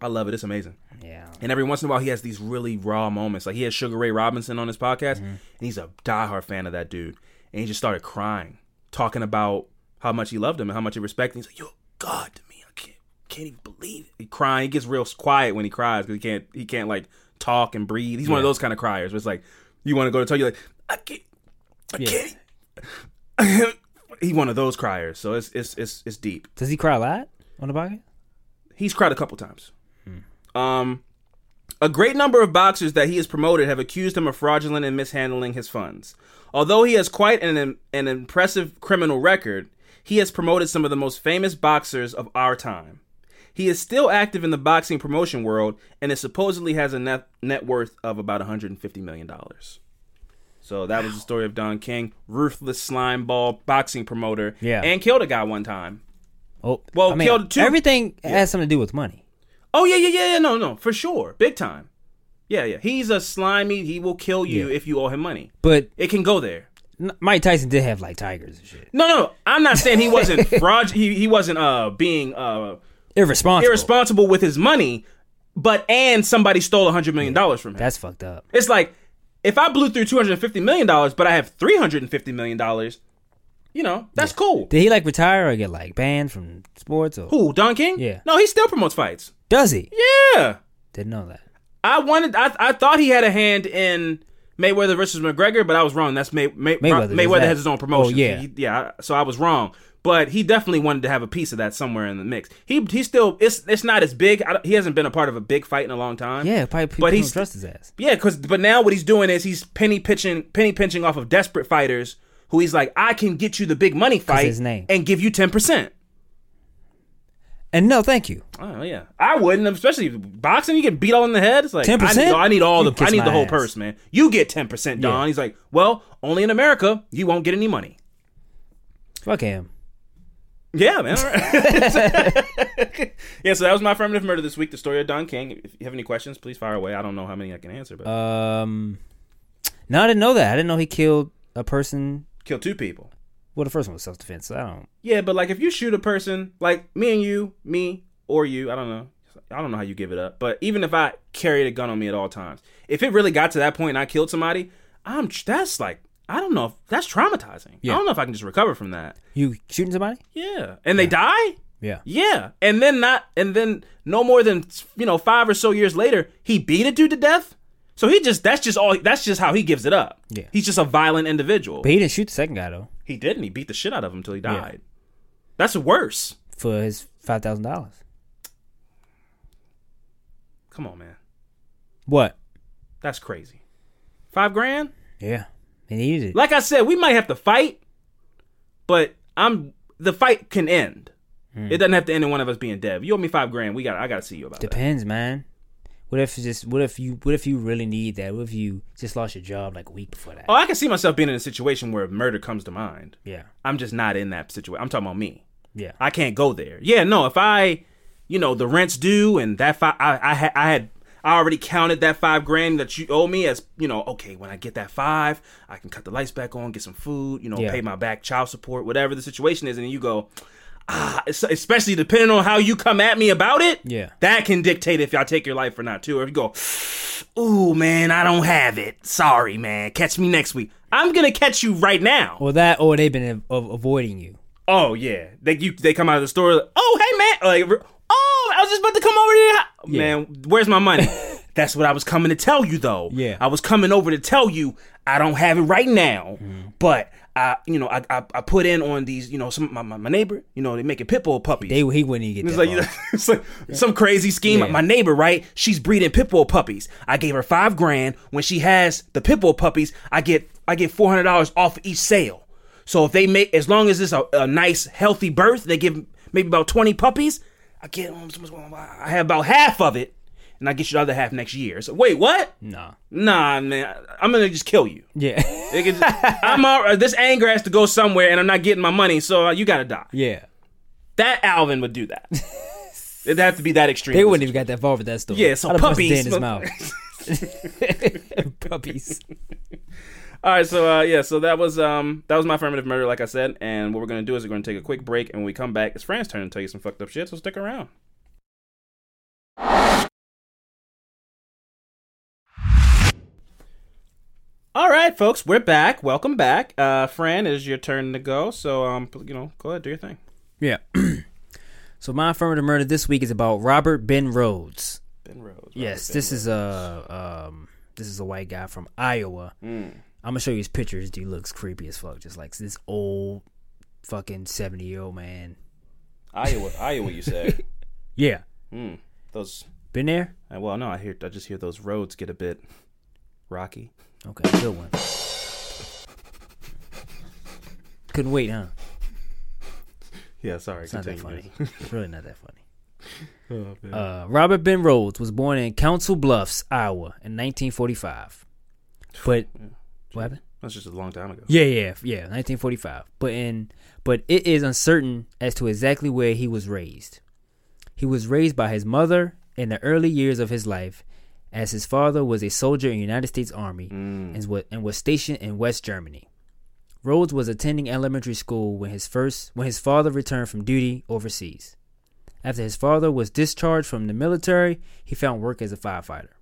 I love it. It's amazing. Yeah. And every once in a while, he has these really raw moments. Like he has Sugar Ray Robinson on his podcast, Mm-hmm. and he's a diehard fan of that dude. And he just started crying, talking about how much he loved him and how much he respected him. He's like, "You're God to me. I can't, can't even believe it." He crying. He gets real quiet when he cries because he can't, he can't like talk and breathe. He's one of those kind of criers. Where it's like, you want to go to tell you like, I can't, I Yeah. can't. he one of those criers. So it's it's it's it's deep. Does he cry a lot on the podcast? He's cried a couple times. Um, a great number of boxers that he has promoted have accused him of fraudulent and mishandling his funds. Although he has quite an an impressive criminal record, he has promoted some of the most famous boxers of our time. He is still active in the boxing promotion world and is supposedly has a net net worth of about 150 million dollars. So that was the story of Don King, ruthless slime ball boxing promoter, Yeah. and killed a guy one time. Oh, Well, I mean, killed two- Everything has something to do with money. Oh yeah, yeah, yeah, yeah. No, no, for sure, big time. Yeah, yeah. He's a slimy. He will kill you Yeah. if you owe him money. But It can go there. Mike Tyson did have like tigers and shit. No, no. I'm not saying he wasn't fraud. He he wasn't uh being uh Irresponsible. irresponsible with his money, but and somebody stole a hundred million dollars from him. That's fucked up. It's like if I blew through two hundred and fifty million dollars, but I have three hundred and fifty million dollars. You know, that's cool. Did he like retire or get like banned from sports or Who Don King? Yeah. No, he still promotes fights. does he? Yeah. Didn't know that. I wanted. I I thought he had a hand in Mayweather versus McGregor, but I was wrong. That's May, May, Mayweather Mayweather. that. has his own promotion. Oh, yeah. He- yeah. So I was wrong, but he definitely wanted to have a piece of that somewhere in the mix. He he still it's it's not as big. I, he hasn't been a part of a big fight in a long time. Yeah, probably people but don't he's trust his ass. yeah, because but now what he's doing is he's penny pitching penny pinching off of desperate fighters who he's like I can get you the big money fight his name. and give you ten percent. And no, thank you. Oh yeah, I wouldn't, especially boxing. You get beat all in the head. It's like 10%? I need, I need all You the, I need the whole ass. purse, man. You get ten percent, Don. Yeah. He's like, well, only in America, you won't get any money. Fuck him. Yeah, man. Right. yeah, so that was my affirmative murder this week. The story of Don King. If you have any questions, please fire away. I don't know how many I can answer, but Um, no, I didn't know that. I didn't know he killed a person. kill two people. Well, the first one was self defense. So I don't. Yeah, but like if you shoot a person, like me and you, me or you, I don't know. I don't know how you give it up, but even if I carried a gun on me at all times, if it really got to that point and I killed somebody, I'm that's like I don't know if that's traumatizing. Yeah. I don't know if I can just recover from that. You shooting somebody? Yeah, and they die. Yeah. Yeah, and then not, and then no more than you know five or so years later, he beat a dude to death. So he just that's just all that's just how he gives it up. Yeah. he's just a violent individual. But he didn't shoot the second guy though He didn't. He beat the shit out of him until he Yeah. died. That's worse. for his five thousand dollars. Come on, man. What? That's crazy. Five grand. Yeah, he needed it. Like I said, we might have to fight, but I'm the fight can end. Hmm. It doesn't have to end in one of us being dead. You owe me five grand. We got. I got to see you about that. Depends, man. What if just what if you what if you really need that? What if you just lost your job like a week before that? Oh, I can see myself being in a situation where murder comes to mind. Yeah. I'm just not in that situation. I'm talking about me. Yeah. I can't go there. Yeah, no. If I, you know, the rent's due and that five, I, I I had, I already counted that five grand that you owe me as, you know, okay, when I get that five, I can cut the lights back on, get some food, you know, Yeah. pay my back child support, whatever the situation is, and then you go, ah, especially depending on how you come at me about it. Yeah. That can dictate if y'all take your life or not too. Or if you go, ooh man, I don't have it. Sorry, man. Catch me next week. I'm gonna catch you right now. Or that, or they've been av- avoiding you. Oh yeah, they you they come out of the store. Like, oh hey man, like oh I was just about to come over to your house. Man, where's my money? That's what I was coming to tell you though. Yeah. I was coming over to tell you I don't have it right now, mm-hmm. but I you know I, I I put in on these you know some my, my, my neighbor you know they making pit bull puppies. They he wouldn't even get It's that like, it's like some crazy scheme. Yeah. My neighbor, right? She's breeding pit bull puppies. I gave her five grand. When she has the pit bull puppies, I get I get four hundred dollars off each sale. So if they make, as long as it's a, a nice healthy birth, they give maybe about twenty puppies. I get, I have about half of it, and I get you the other half next year. So wait, what? Nah. Nah, man, I'm gonna just kill you. Yeah. Can- I'm all, this anger has to go somewhere, and I'm not getting my money, so uh, you gotta die. yeah. That Alvin would do that. It'd have to be that extreme. They wouldn't even got that far with that story. Yeah, so I'd have punched it puppies. in his mouth. puppies. All right, so uh, yeah, so that was um that was my affirmative murder, like I said, and what we're gonna do is we're gonna take a quick break, and when we come back, it's Fran's turn to tell you some fucked up shit. So stick around. All right, folks, we're back. Welcome back. Uh, Fran, it is your turn to go. So um, you know, go ahead, do your thing. Yeah. so my affirmative murder this week is about Robert Ben Rhoades. Ben Rhoades. Yes, this is a um, this is a white guy from Iowa. Mm. I'm gonna show you his pictures. Dude looks creepy as fuck, just like this old fucking seventy year old man. Iowa, Iowa, you say? Yeah, Hmm. Those. been there. Uh, well, no, I hear. I just hear those roads get a bit rocky. Okay, good one. Couldn't wait, huh? Yeah, sorry. It's not that funny. it's really not that funny. Oh. Uh, Robert Ben Rhoades was born in Council Bluffs, Iowa, in 1945. But what happened? That's just a long time ago. Yeah, yeah, yeah, 1945. But in but it is uncertain as to exactly where he was raised. He was raised by his mother in the early years of his life, as his father was a soldier in the United States Army mm. and, was, and was stationed in West Germany. Rhoades was attending elementary school when his first when his father returned from duty overseas. After his father was discharged from the military, he found work as a firefighter.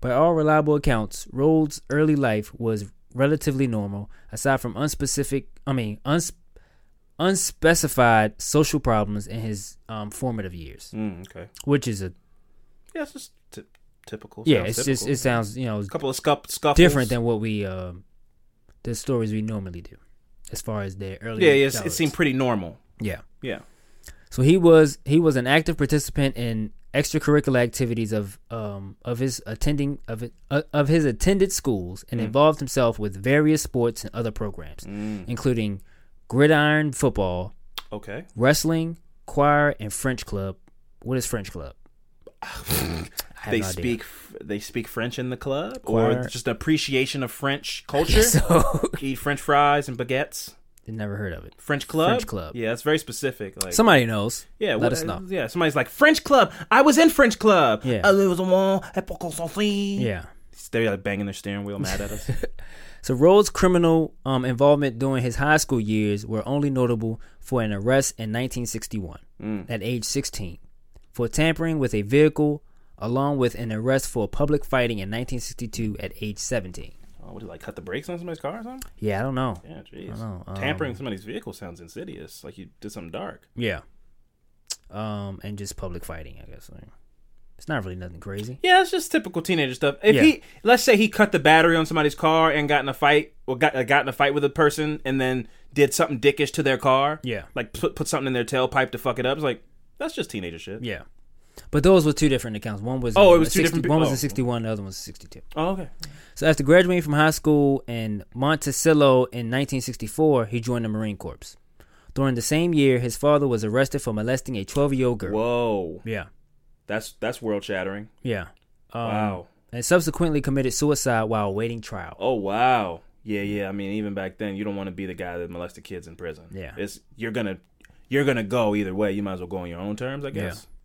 By all reliable accounts, Rhoades' early life was relatively normal, aside from unspecific, I mean, uns- unspecified social problems in his um, formative years, Mm, okay. which is a Yeah, it's just ty- typical. yeah, it's just, it sounds you know a couple of scuff, scuffles. different than what we um, the stories we normally do, as far as their early. Yeah, it seemed pretty normal. Yeah. Yeah. So he was he was an active participant in extracurricular activities of um of his attending of it, uh, of his attended schools and Mm. involved himself with various sports and other programs, Mm. including gridiron football, Okay. wrestling, choir, and French club. What is French club? They no speak f- they speak French in the club, Choir. or just appreciation of French culture. so Eat French fries and baguettes. Never heard of it. French club. French club. Yeah, it's very specific. Like Somebody knows. Yeah, let what- us know. Yeah, somebody's like French club. I was in French club. Yeah. There was at Yeah. They're like banging their steering wheel, mad at us. So Rhoades' criminal um, involvement during his high school years were only notable for an arrest in 1961 Mm. at age 16 for tampering with a vehicle, along with an arrest for public fighting in 1962 at age 17. Oh, what did like cut the brakes on somebody's car or something? Yeah, I don't know. Yeah, I jeez. don't know. Um, Tampering somebody's vehicle sounds insidious. Like you did something dark. Yeah. Um, and just public fighting, I guess. Like, it's not really nothing crazy. Yeah, it's just typical teenager stuff. If Yeah. he, let's say, he cut the battery on somebody's car and got in a fight, or got uh, got in a fight with a person, and then did something dickish to their car. Yeah. like put put something in their tailpipe to fuck it up. It's like that's just teenager shit. Yeah. But those were two different accounts. One was Oh, it was two 60 different pe- One was oh. in 61, the other one was in 62. Oh, okay. So after graduating from high school in Monticello in 1964, he joined the Marine Corps. During the same year, his father was arrested for molesting a 12-year-old girl. Whoa. Yeah. That's that's world shattering. Yeah. Um, Wow. And subsequently committed suicide while awaiting trial. Oh wow. Yeah, yeah. I mean, even back then, you don't want to be the guy that molested kids in prison. Yeah. It's you're gonna you're gonna go either way. You might as well go on your own terms, I guess. Yeah.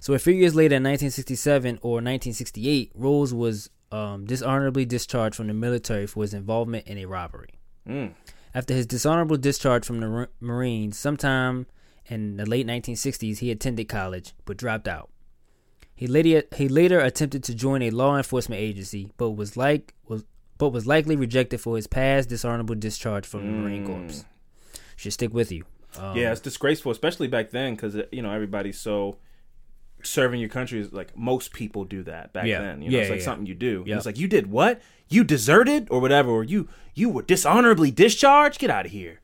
So a few years later, in 1967 or 1968, Rhoades was um, dishonorably discharged from the military for his involvement in a robbery. Mm. After his dishonorable discharge from the Mar- Marines, sometime in the late 1960s, he attended college but dropped out. He later he later attempted to join a law enforcement agency, but was like was but was likely rejected for his past dishonorable discharge from the Marine Corps. Should stick with you. Um, yeah, it's disgraceful, especially back then, because you know everybody's so serving your country is like most people do that back Yeah. then. You know, Yeah, it's like yeah, something you do. Yep. It's like you did what? You deserted or whatever, or you you were dishonorably discharged. Get out of here,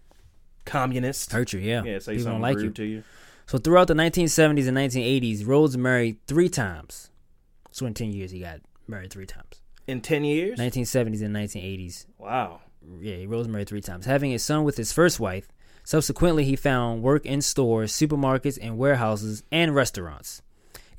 communist. Hurt you, yeah. Yeah, say People something like rude you. to you. So throughout the 1970s and 1980s, Rhoades married three times. So in 10 years, he got married three times. In ten years. 1970s and 1980s. Wow. Yeah, Rhoades married three times. Having a son with his first wife, subsequently he found work in stores, supermarkets, and warehouses and restaurants.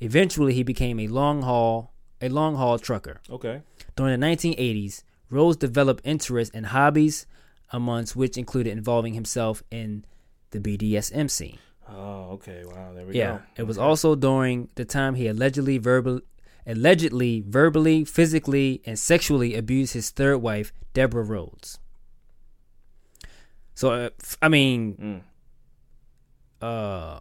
Eventually, he became a long haul a long haul trucker. Okay. During the 1980s, Rhoades developed interest in hobbies, amongst which included involving himself in the BDSM scene. Oh, okay. Wow. There we Yeah, go. it was also during the time he allegedly verbal, allegedly verbally, physically, and sexually abused his third wife, Deborah Rhoades. So, uh, I mean, Mm. uh,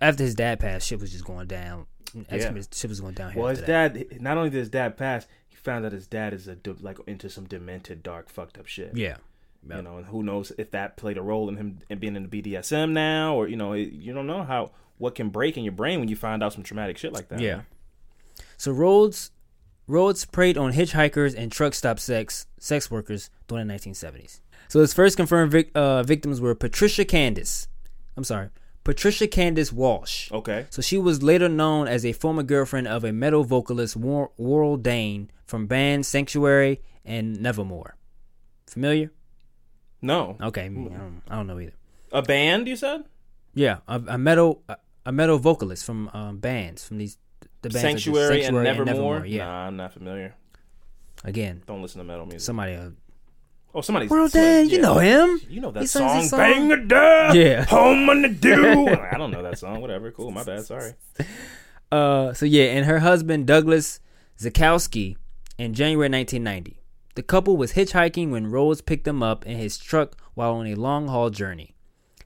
after his dad passed, shit was just going down. Yeah. Shit was going downhill. Well, his after that. dad. Not only did his dad pass, he found out his dad is a like into some demented, dark, fucked up shit. Yeah. You know, and who knows if that played a role in him in being in the BDSM now, or you know, you don't know how what can break in your brain when you find out some traumatic shit like that. Yeah. So Rhoades Rhoades preyed on hitchhikers and truck stop sex sex workers during the 1970s. So his first confirmed vic, uh, victims were Patricia Candace. I'm sorry, Patricia Candace Walsh. Okay. So she was later known as a former girlfriend of a metal vocalist War- Warrel Dane from bands Sanctuary and Nevermore. Familiar? No. Okay, I, mean, I, don't, I don't know either. A band, you said? Yeah, a, a metal a, a metal vocalist from um, bands from these the bands as Sanctuary, and, Sanctuary Nevermore? Yeah, Nah, I'm not familiar. again, Don't listen to metal music. somebody. Uh, oh, somebody's. Warrel Dane, you know him. You know He that sings song, song. Bang a Duh, Yeah. Home on the Do. I don't know that song. Whatever. Cool. My bad. Sorry. Uh, so yeah, and her husband Douglas Zyskowski in January 1990. The couple was hitchhiking when Rhoades picked them up in his truck while on a long haul journey.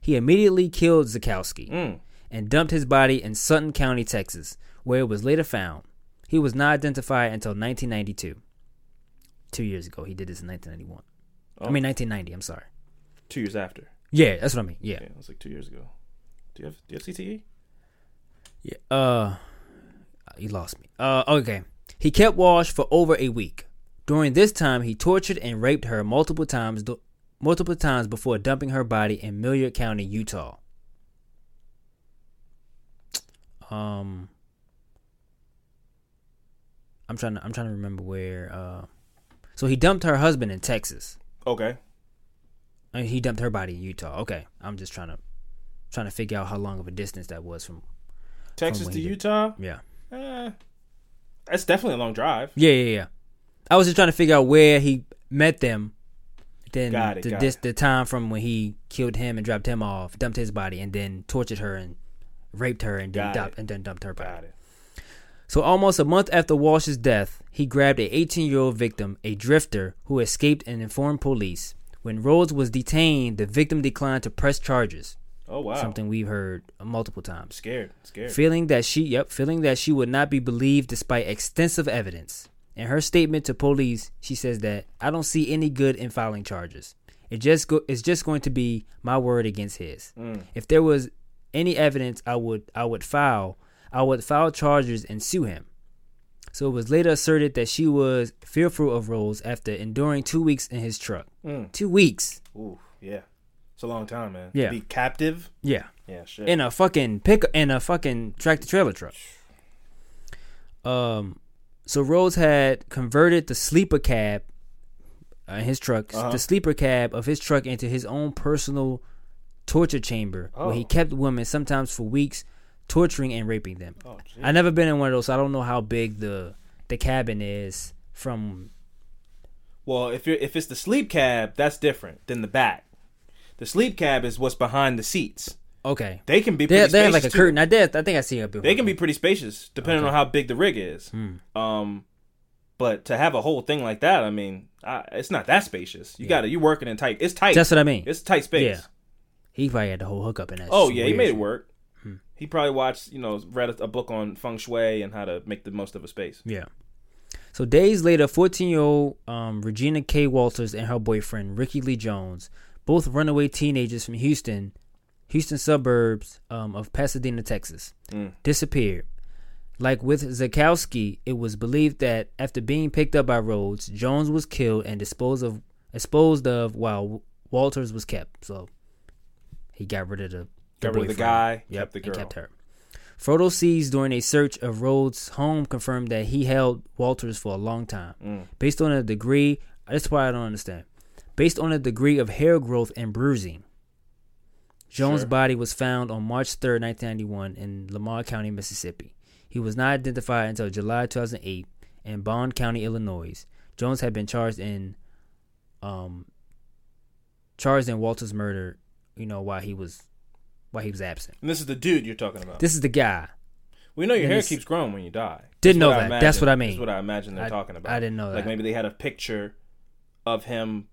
He immediately killed Zyskowski Mm. and dumped his body in Sutton County, Texas, where it was later found. He was not identified until 1992. Two years ago, he did this in 1991. Oh. I mean 1990. I'm sorry. Two years after. Yeah, that's what I mean. Yeah. Yeah, it was like two years ago. Do you have Do you have CTE? Yeah. Uh, you lost me. Uh, okay. He kept Walsh for over a week. During this time, he tortured and raped her multiple times, multiple times before dumping her body in Millard County, Utah. Um, I'm trying to I'm trying to remember where. Uh, so he dumped her husband in Texas. Okay. I mean, he dumped her body in Utah. Okay, I'm just trying to trying to figure out how long of a distance that was from Texas when to Utah. Yeah. Eh, that's definitely a long drive. Yeah, yeah, yeah. I was just trying to figure out where he met them. Then Got it, the, it. the time from when he killed him and dropped him off, dumped his body, and then tortured her and raped her and then dumped and then dumped her body. Got it. So almost a month after Walsh's death, he grabbed a 18-year-old victim, a drifter who escaped and informed police. When Rhoades was detained, the victim declined to press charges. Oh wow. Something we've heard multiple times. Scared. Scared. Feeling that she, yep, feeling that she would not be believed despite extensive evidence. In her statement to police, she says that I don't see any good in filing charges. It just go, it's just going to be my word against his. Mm. If there was any evidence, I would I would file I would file charges and sue him. So it was later asserted that she was fearful of Rhoades after enduring two weeks in his truck. Mm. Two weeks. Ooh, yeah. It's a long time, man. Yeah. To be captive. Yeah. Yeah, shit. In a fucking pick in a fucking tractor trailer truck. Um so Rhoades had converted the sleeper cab uh, in his truck, Uh-huh. the sleeper cab of his truck into his own personal torture chamber where he Oh. kept women sometimes for weeks torturing and raping them. Oh. I never been in one of those, so I don't know how big the the cabin is from Well, if you're if it's the sleep cab, that's different than the back. The sleep cab is what's behind the seats. Okay. They can be They pretty they have like a too. curtain. I did I think I see it before. They can be pretty spacious depending Okay. on how big the rig is. Hmm. Um, but to have a whole thing like that, I mean, I, it's not that spacious. You got to you working in tight. It's tight. That's what I mean. It's tight space. Yeah. He probably had the whole hookup in that. Oh yeah, he made it work. He probably watched, you know, read a, a book on feng shui and how to make the most of a space. Yeah. So days later, 14-year-old um, Regina K. Walters and her boyfriend Ricky Lee Jones, both runaway teenagers from Houston, Houston suburbs um, of Pasadena, Texas, Mm. disappeared. Like with Zyskowski, it was believed that after being picked up by Rhoades, Jones was killed and disposed of, disposed of while Walters was kept. So he got rid of the, Got rid of the guy, yep, kept the girl. kept her. Photo seized during a search of Rhoades' home confirmed that he held Walters for a long time. Mm. Based on a degree, that's why I don't understand. Based on a degree of hair growth and bruising, Jones' Sure. body was found on March 3rd, 1991, in Lamar County, Mississippi. He was not identified until July 2008 in Bond County, Illinois. Jones had been charged in, um, charged in Walters' murder. You know while he was, while he was absent. And this is the dude you're talking about. This is the guy. we know your hair keeps growing when you die. Didn't know that. That's what I mean. That's what I imagine they're I- talking about. I didn't know that. Like maybe they had a picture of him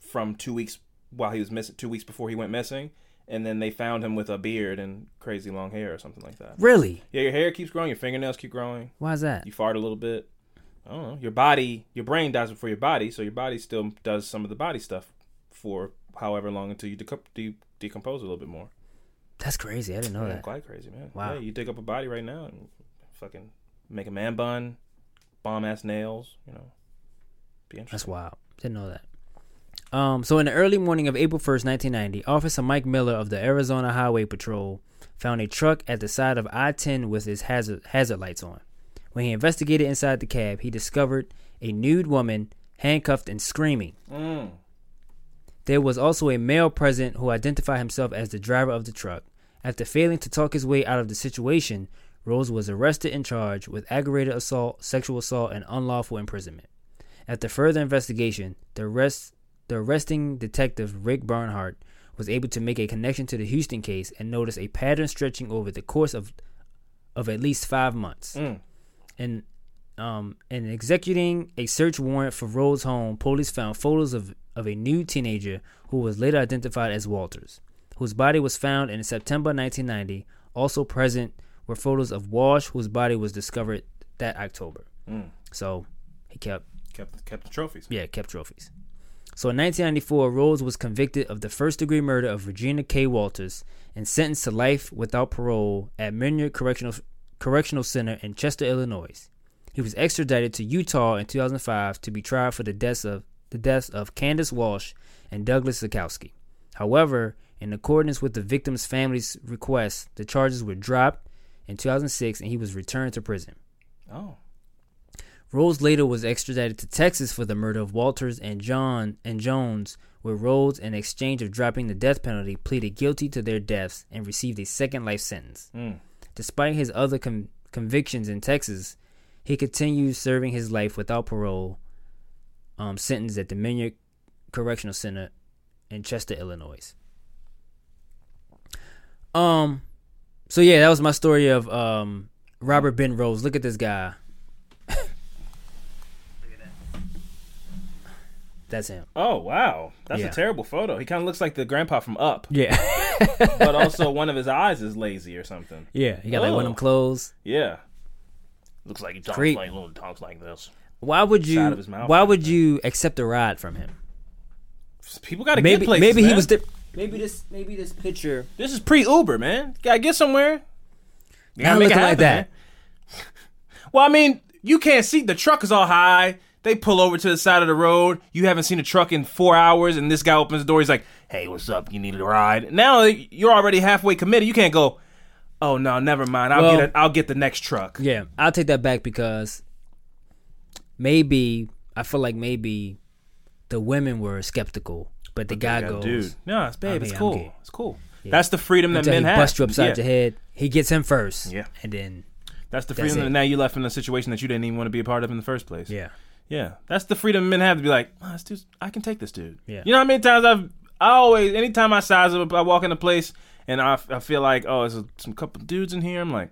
from two weeks while he was missing, two weeks before he went missing, and then they found him with a beard and crazy long hair or something like that. Really? Yeah, your hair keeps growing, your fingernails keep growing. Why is that? You fart a little bit. I don't know. Your body, your brain dies before your body, so your body still does some of the body stuff for however long until you deco- de- decompose a little bit more. That's crazy. I didn't know Yeah, that. Quite crazy, man. Wow. Yeah, you dig up a body right now and fucking make a man bun, bomb ass nails. You know, be interesting. That's wild. Didn't know that. Um, so in the early morning of April 1st, 1990, Officer Mike Miller of the Arizona Highway Patrol found a truck at the side of I-10 with its hazard hazard lights on. When he investigated inside the cab, he discovered a nude woman handcuffed and screaming. Mm. There was also a male present who identified himself as the driver of the truck. After failing to talk his way out of the situation, Rhoades was arrested and charged with aggravated assault, sexual assault, and unlawful imprisonment. After further investigation, the arrest the arresting detective Rick Barnhart was able to make a connection to the Houston case and notice a pattern stretching over the course of of at least five months. Mm. And um, in executing a search warrant for Rhoades' home, police found photos of, of a new teenager who was later identified as Walters, whose body was found in September 1990. Also present were photos of Walsh, whose body was discovered that October. Mm. So he kept Kept kept the trophies. yeah, kept trophies. So in 1994, Rhoades was convicted of the first degree murder of Regina K. Walters and sentenced to life without parole at Menard Correctional, Correctional Center in Chester, Illinois. He was extradited to Utah in 2005 to be tried for the deaths of the deaths of Candace Walsh and Douglas Zyskowski. However, in accordance with the victims' family's request, the charges were dropped in 2006 and he was returned to prison. Oh. Rhoades later was extradited to Texas for the murder of Walters and John and Jones, where Rhoades, in exchange of dropping the death penalty, pleaded guilty to their deaths and received a second life sentence. Mm. Despite his other con- convictions in Texas, he continued serving his life without parole, um, sentenced at the Menard Correctional Center in Chester, Illinois. Um, so yeah, that was my story of um Robert Ben Rhoades. Look at this guy. That's him. Oh wow, that's Yeah. a terrible photo. He kind of looks like the grandpa from Up. Yeah. but also one of his eyes is lazy or something. Yeah, he got like one of them Oh. clothes. Yeah. Looks like he talks like little talks like this. Why would you? of his mouth Why would you accept a ride from him? People got to maybe get places. maybe he was. Di- maybe this maybe this picture. This is pre Uber, man. Gotta get somewhere. You gotta make it looking like that. man. Well, I mean, you can't see the truck is all high. They pull over to the side of the road. You haven't seen a truck in four hours, and this guy opens the door. He's like, "Hey, what's up? You need a ride?" Now you're already halfway committed. You can't go. Oh no, never mind. I'll Well- get it. I'll get the next truck. Yeah, I'll take that back because maybe I feel like maybe the women were skeptical, but the guy Yeah, goes, dude. No, it's babe. I'm it's cool. It's cool. Yeah. That's the freedom that Until men he have. busts you upside Yeah. the head. He gets him first. Yeah. and then That's the freedom. it. that now you left in a situation that you didn't even want to be a part of in the first place. Yeah. Yeah. That's the freedom men have to be like, oh, this dude's, I can take this dude. Yeah. You know how many times I've, I always, anytime I size up, I walk in a place and I, I feel like, oh, there's a, some couple dudes in here. I'm like,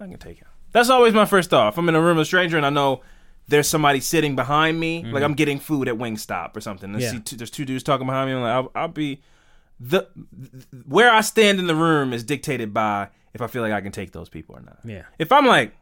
I can take him. That's always my first thought. If I'm in a room with a stranger and I know there's somebody sitting behind me, like I'm getting food at Wingstop or something, and Mm-hmm. Yeah. see two, there's two dudes talking behind me, I'm like, I'll, I'll be the where I stand in the room is dictated by if I feel like I can take those people or not. Yeah. If I'm like,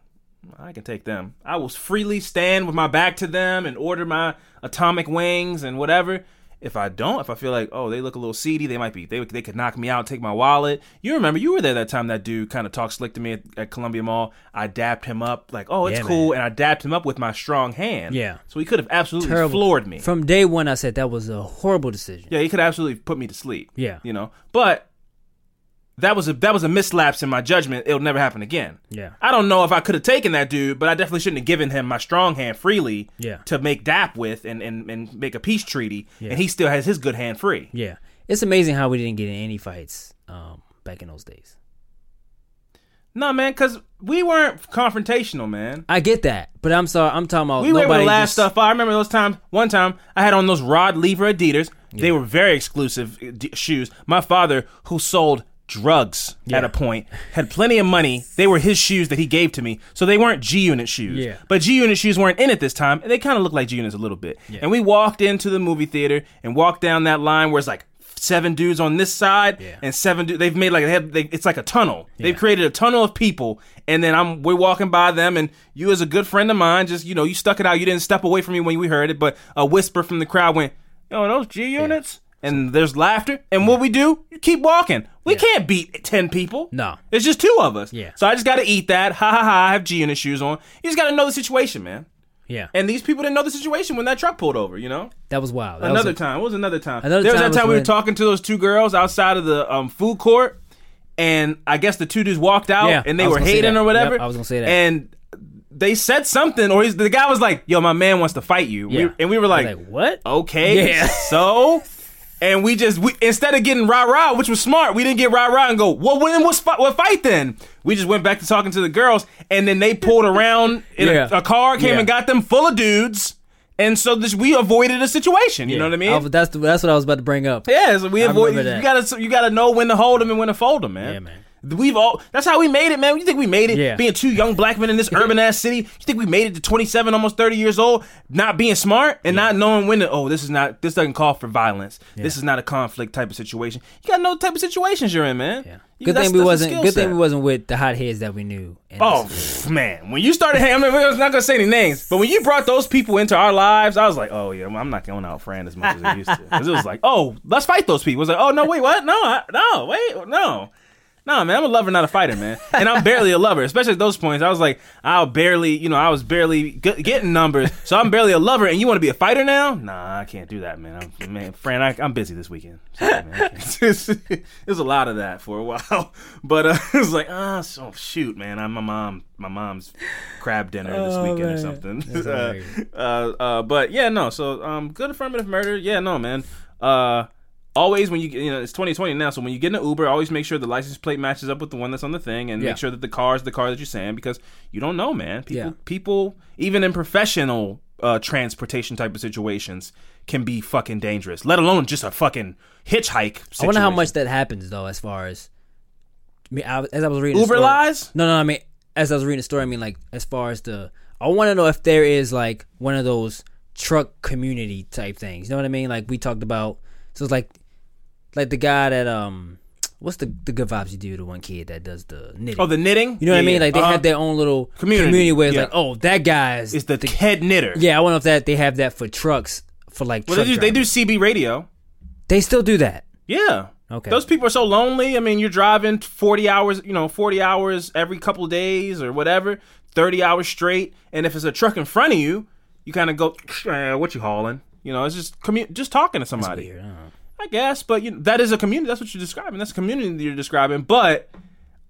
I can take them, I will freely stand with my back to them and order my atomic wings and whatever. If I don't, if I feel like, oh, they look a little seedy, they might be, they, they could knock me out, take my wallet. You remember, you were there that time that dude kind of talked slick to me at, at Columbia Mall. I dapped him up, like, oh, it's Yeah, cool. And I dapped him up with my strong hand. Yeah. So he could have absolutely terrible. floored me. From day one, I said that was a horrible decision. Yeah, he could absolutely put me to sleep. Yeah. You know, but that was a that was a mislapse in my judgment. It'll never happen again. Yeah. I don't know if I could have taken that dude, but I definitely shouldn't have given him my strong hand freely. Yeah. To make dap with and and, and make a peace treaty, Yeah. and he still has his good hand free. Yeah, it's amazing how we didn't get in any fights um, back in those days. No, man, because we weren't confrontational, man. I get that, but I'm sorry. I'm talking about We were able to laugh just- stuff. out. I remember those times. One time, I had on those Rod Laver Adidas. They were very exclusive uh, d- shoes. My father, who sold drugs at a point, had plenty of money. They were his shoes that he gave to me, so they weren't G Unit shoes. Yeah. But G Unit shoes weren't in at this time, and they kind of looked like G Units a little bit. And we walked into the movie theater and walked down that line where it's like seven dudes on this side Yeah. and seven dudes. They've made like they have, they, it's like a tunnel. They've created a tunnel of people, and then I'm we're walking by them, and you as a good friend of mine, just you know, you stuck it out. You didn't step away from me when we heard it, but a whisper from the crowd went, "Yo, those G units." And there's laughter, and what we do, you keep walking. We can't beat ten people. No. it's just two of us. Yeah. So I just got to eat that. Ha ha ha! I have G unit shoes on. You just got to know the situation, man. Yeah, And these people didn't know the situation when that truck pulled over. You know. that was wild. That was Another a- time. What was another time? Another there was time that time was we were talking to those two girls outside of the um, food court, and I guess the two dudes walked out Yeah, and they were hating or whatever. Yep, I was gonna say that. And they said something, or he's, the guy was like, "Yo, my man wants to fight you," We- and we were like, like, what? "Okay, Yeah. so." And we just we instead of getting rah rah, which was smart, we didn't get rah rah and go, well, then what's fi- what fight then? We just went back to talking to the girls, and then they pulled around in Yeah. a, a car, came Yeah. and got them full of dudes, and so this we avoided a situation. You know what I mean? was- that's the, that's what I was about to bring up. Yeah, so we I avoid. You gotta you gotta know when to hold them and when to fold them, man. Yeah, man. We've all. That's how we made it, man. You think we made it? Yeah. Being two young black men in this urban ass city. You think we made it to 27, almost 30 years old, not being smart and not knowing when to. Oh, this is not. This doesn't call for violence. This is not a conflict type of situation. You gotta know type of situations you're in, man. Yeah. Good that's- thing we wasn't. Good thing we wasn't with the hot heads that we knew. Oh man, when you started, I mean, I was not gonna say any names, but when you brought those people into our lives, I was like, oh yeah, I'm not going out Fran as much as I used to, because it was like, oh, let's fight those people. It was like, oh no, wait, what? No, I, no, wait, no. No, man, I'm a lover, not a fighter, man. And I'm barely a lover, especially at those points. I was like, I'll barely, you know, I was barely g- getting numbers, so I'm barely a lover. And you want to be a fighter now? Nah, I can't do that, man. I'm, man, Fran, I, I'm busy this weekend. Sorry, man. There's a lot of that for a while, but uh, it was like, ah, so shoot, man. I'm my mom, my mom's crab dinner this Oh, weekend or something. Uh, uh, uh, but yeah, no. So um, good affirmative murder. Yeah, no, man. Uh, always when you you know it's 2020 now, so when you get in an Uber, always make sure the license plate matches up with the one that's on the thing, and Yeah. make sure that the car is the car that you're saying because you don't know, man. People, Yeah. people, even in professional uh, transportation type of situations, can be fucking dangerous. Let alone just a fucking hitchhike. Situation. I wonder how much that happens though, as far as. I mean, I, as I was reading Uber story- lies? No, no. I mean, as I was reading the story, I mean, like as far as the, I want to know if there is like one of those truck community type things. You know what I mean? Like we talked about. So it's like, like the guy that um, what's the the good vibes you do? to one kid that does the knitting. Oh, the knitting. You know what I mean? Like they uh-huh. have their own little Community, community, where it's yeah. like, oh, that guy is, Is the, head knitter. yeah. I wonder if that they have that for trucks for like. Well, they do, they do. CB radio. They still do that. Yeah. Okay. Those people are so lonely. I mean, you're driving 40 hours, you know, 40 hours every couple days or whatever, 30 hours straight. And if it's a truck in front of you, you kind of go, eh, what you hauling? You know, it's just commu- just talking to somebody. Weird, I don't know. I guess, but you know, that is a community. That's what you're describing. That's a community that you're describing. But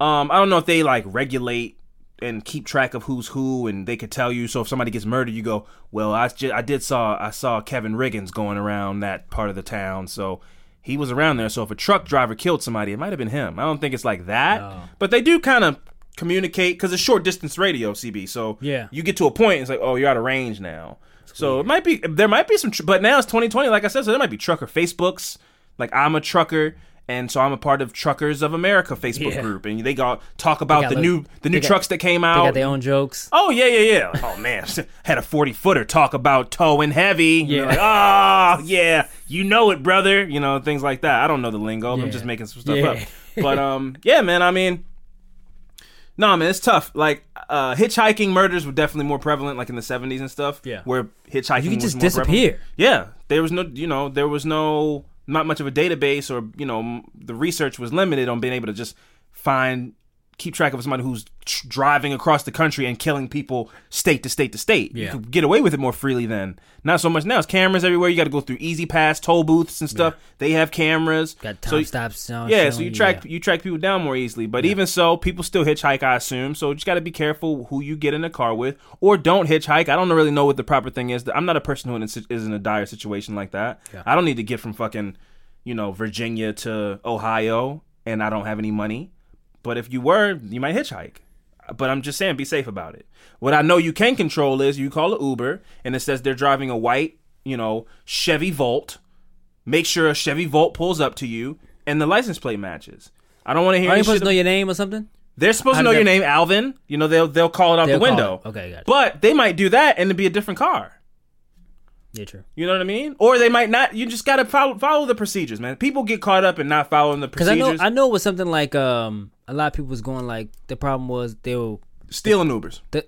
um, I don't know if they like regulate and keep track of who's who, and they could tell you. So if somebody gets murdered, you go, "Well, I ju- I did saw I saw Kevin Riggins going around that part of the town, so he was around there. So if a truck driver killed somebody, it might have been him. I don't think it's like that, but they do kind of communicate because it's short distance radio, CB. So Yeah. you get to a point, it's like, oh, you're out of range now. So it might be there might be some, tr- but now it's 2020, like I said, so there might be trucker Facebooks. Like I'm a trucker, and so I'm a part of Truckers of America Facebook Yeah. group, and they got talk about got the new the new they got- trucks that came out. They out. got their own jokes. Oh yeah, yeah, yeah. Oh man, had a forty footer talk about towing heavy. Yeah, Yeah. like oh yeah, you know it, brother. You know things like that. I don't know the lingo. I'm Yeah. just making some stuff Yeah. up. But um, yeah, man. I mean, no, man, it's tough. Like uh, hitchhiking murders were definitely more prevalent, like in the '70s and stuff. Yeah. where hitchhiking You could just more prevalent. disappear. Yeah, there was no, you know, there was no not much of a database, or you know, the research was limited on being able to just find, keep track of somebody who's tr- driving across the country and killing people state to state to state. You Yeah. could get away with it more freely then. Not so much now. It's cameras everywhere. You got to go through E-ZPass, toll booths and stuff. They have cameras. Got So time you- stops. on yeah, so you track yeah. you track people down more easily. But even so, people still hitchhike, I assume. So you just got to be careful who you get in a car with, or don't hitchhike. I don't really know what the proper thing is. I'm not a person who is is in a dire situation like that. I don't need to get from fucking, you know, Virginia to Ohio, and I don't have any money. But if you were, you might hitchhike. But I'm just saying, be safe about it. What I know you can control is you call an Uber, and it says they're driving a white, you know, Chevy Volt make sure a Chevy Volt pulls up to you and the license plate matches. I don't want to hear Are you supposed to know your name or something? They're supposed to know your name, Alvin. You know they'll they'll call it out They'll the window. it. Okay, got it. But they might do that and it'd be a different car. Yeah, true. You know what I mean? Or they might not. You just gotta follow follow the procedures, man. People get caught up in not following the Because I know I know it was something like um a lot of people was going like the problem was they were Stealing Ubers. the,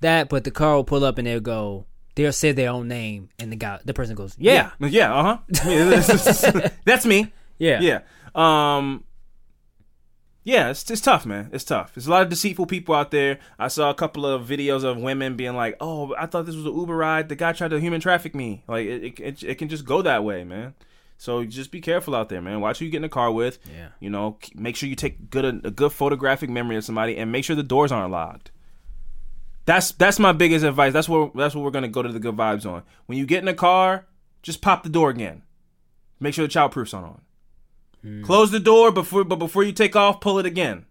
that but the car will pull up and they'll go they'll say their own name and the guy the person goes yeah Yeah. Uh huh. That's me. yeah Yeah. Um. Yeah, it's, it's tough, man. It's tough. There's a lot of deceitful people out there. I saw a couple of videos of women being like, "Oh, I thought this was an Uber ride. The guy tried to human traffic me." Like it, it, it, can just go that way, man. So just be careful out there, man. Watch who you get in the car with. Yeah. You know, make sure you take good a, good photographic memory of somebody, and make sure the doors aren't locked. That's that's my biggest advice. That's what that's what we're gonna go to the good vibes on. When you get in the car, just pop the door again. Make sure the child proofs aren't on. Close the door before, but before you take off, pull it again.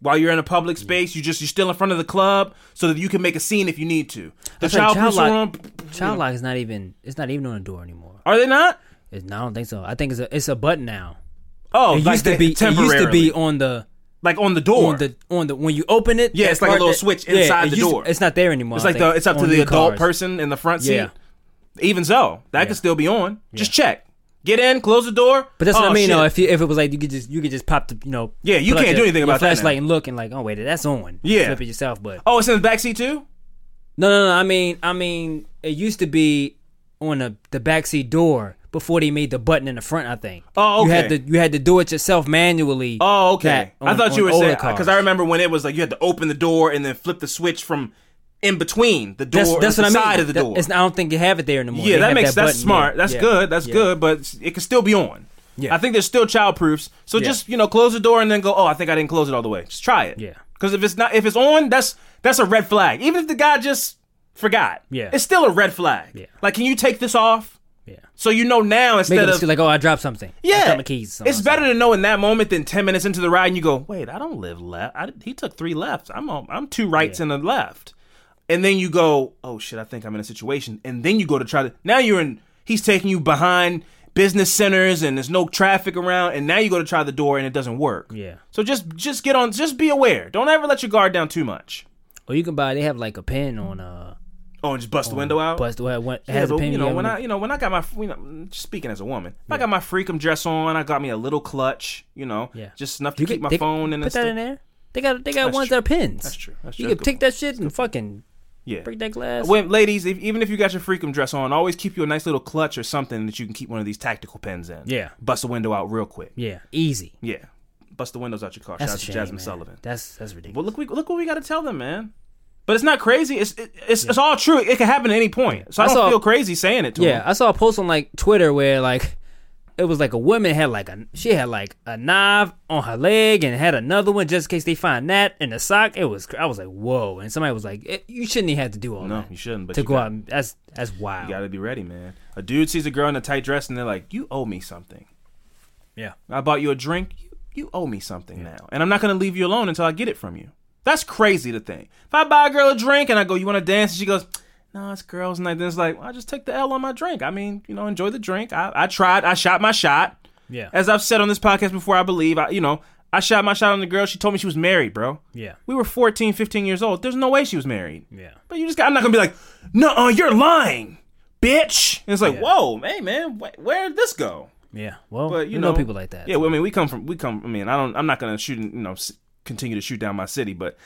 While you're in a public space, you just you're still in front of the club, so that you can make a scene if you need to. The child child on. lock, child lock is not even it's not even on the door anymore Are they not? it's, no, I don't think so I think it's a it's a button now Oh, it like used to be it used to be on the like on the door. on the on the when you open it Yeah, it's like a little that- switch inside it the to- door. it's not there anymore It's like the it's up to the adult cars. person in the front seat. Yeah. Even so, that Yeah. could still be on. Just check. Get in, close the door. But that's Oh, what I oh, mean. shit. though, if you, if it was like you could just you could just pop the you know Yeah, you can't do anything your about that flashlight and look and like oh wait that's on Yeah. flip it yourself but oh, it's in the back seat too. no no no I mean I mean it used to be on the the backseat door before they made the button in the front I think Oh, okay. you had to you had to do it yourself manually Oh, okay. that I thought you were saying because I remember when it was like you had to open the door and then flip the switch from in between the door that's, that's and what the I mean side of the That- door. it's- I don't think you have it there anymore yeah, They that makes that's smart. yeah, That's yeah, good. That's yeah. good. But it can still be on. Yeah. I think there's still child proofs. So Yeah. just you know close the door and then go. Oh, I think I didn't close it all the way. Just try it. Yeah. Because if it's not if it's on, that's that's a red flag. Even if the guy just forgot. Yeah. It's still a red flag. Yeah. Like, can you take this off? Yeah. So you know now instead of like oh I dropped something yeah, dropped my keys it's better to know in that moment than ten minutes into the ride and you go, wait, I don't live left. I, he took three lefts. I'm on, I'm two rights and a left, and then you go, oh shit, I think I'm in a situation, and then you go to try to. Now you're in. He's taking you behind business centers and there's no traffic around, and now you go to try the door and it doesn't work. yeah So just just get on. Just be aware. Don't ever let your guard down too much. or you can buy they have like a pen on uh Oh, and just bust the window out. Bust the window. Yeah, has a but, pin. you know yeah, when I you know when I got my you know speaking as a woman, if I got my freakum dress on. I got me a little clutch. You know, Yeah. just enough to You keep my phone and put that stuff. in there. They got they got That's ones true. that are pins. That's true. That's true. you true. can take that shit and fucking Yeah. break that glass. When, ladies, if, even if you got your freakum dress on, always keep you a nice little clutch or something that you can keep one of these tactical pens in. Yeah. Bust the window out real quick. Yeah, easy. Yeah. Bust the windows out your car. That's Shout a out to shame, Jazmine man. Sullivan. That's that's ridiculous. Well, look, we, look what we got to tell them, man. But it's not crazy. It's it, it's, it's all true. It can happen at any point. So I, I don't saw- feel crazy saying it to Yeah, them. I saw a post on like Twitter where like it was like a woman had like a she had like a knife on her leg and had another one just in case they find that in the sock. It was I was like whoa, and somebody was like you shouldn't even have to do all No, that No, you shouldn't. But to go got- out. And, that's that's wild. You got to be ready, man. A dude sees a girl in a tight dress and they're like, "You owe me something." Yeah. I bought you a drink. You, you owe me something now, and I'm not gonna leave you alone until I get it from you. That's crazy to think. If I buy a girl a drink and I go, "You want to dance?" and she goes, "No, it's girls' night," then it's like, well, "I just took the L on my drink." I mean, you know, enjoy the drink. I, I tried. I shot my shot. Yeah. As I've said on this podcast before, I believe, I, you know, I shot my shot on the girl. She told me she was married, bro. Yeah. We were 14, 15 years old. There's no way she was married. Yeah. But you just got, I'm not gonna be like, no, you're lying, bitch. And it's like, whoa, hey man, wh- where did this go? Yeah. Well, But you know, know, people like that. Yeah, well, I mean, we come from, we come. I mean, I don't, I'm not gonna shoot, you know, continue to shoot down my city, but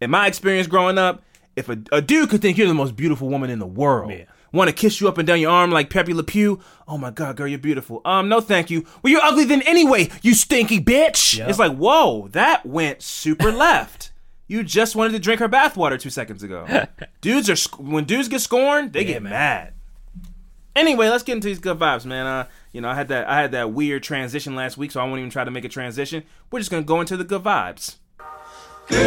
in my experience growing up, if a, a dude could think you're the most beautiful woman in the world. Want to kiss you up and down your arm like Pepe Le Pew? Oh my God, girl, you're beautiful. Um, no, thank you. Well, you're ugly then anyway, you stinky bitch. Yep. It's like, whoa, that went super left. You just wanted to drink her bathwater two seconds ago. dudes are when dudes get scorned, they get mad. Anyway, let's get into these good vibes, man. Uh, you know, I had that I had that weird transition last week, so I won't even try to make a transition. We're just gonna go into the good vibes.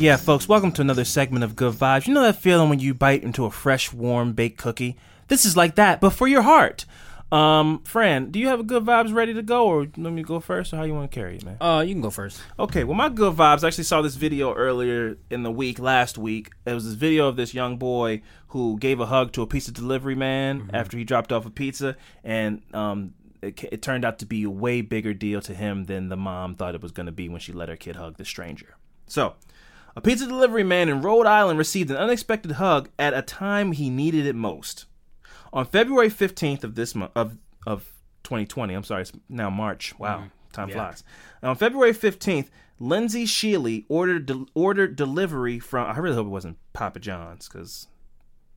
Yeah, folks, welcome to another segment of Good Vibes. You know that feeling when you bite into a fresh, warm baked cookie? This is like that, but for your heart. Um, Fran, do you have a good vibes ready to go, or let me go first, or how you want to carry it, man? Uh, you can go first. Okay, well, my good vibes. I actually saw this video earlier in the week, last week. It was this video of this young boy who gave a hug to a pizza delivery man after he dropped off a pizza, and um, it, it turned out to be a way bigger deal to him than the mom thought it was going to be when she let her kid hug the stranger. So, a pizza delivery man in Rhode Island received an unexpected hug at a time he needed it most. On February 15th of this month of of 2020, I'm sorry, it's now March. Wow, time Yeah. flies. On February 15th, Lindsay Sheely ordered de- ordered delivery from I really hope it wasn't Papa John's cuz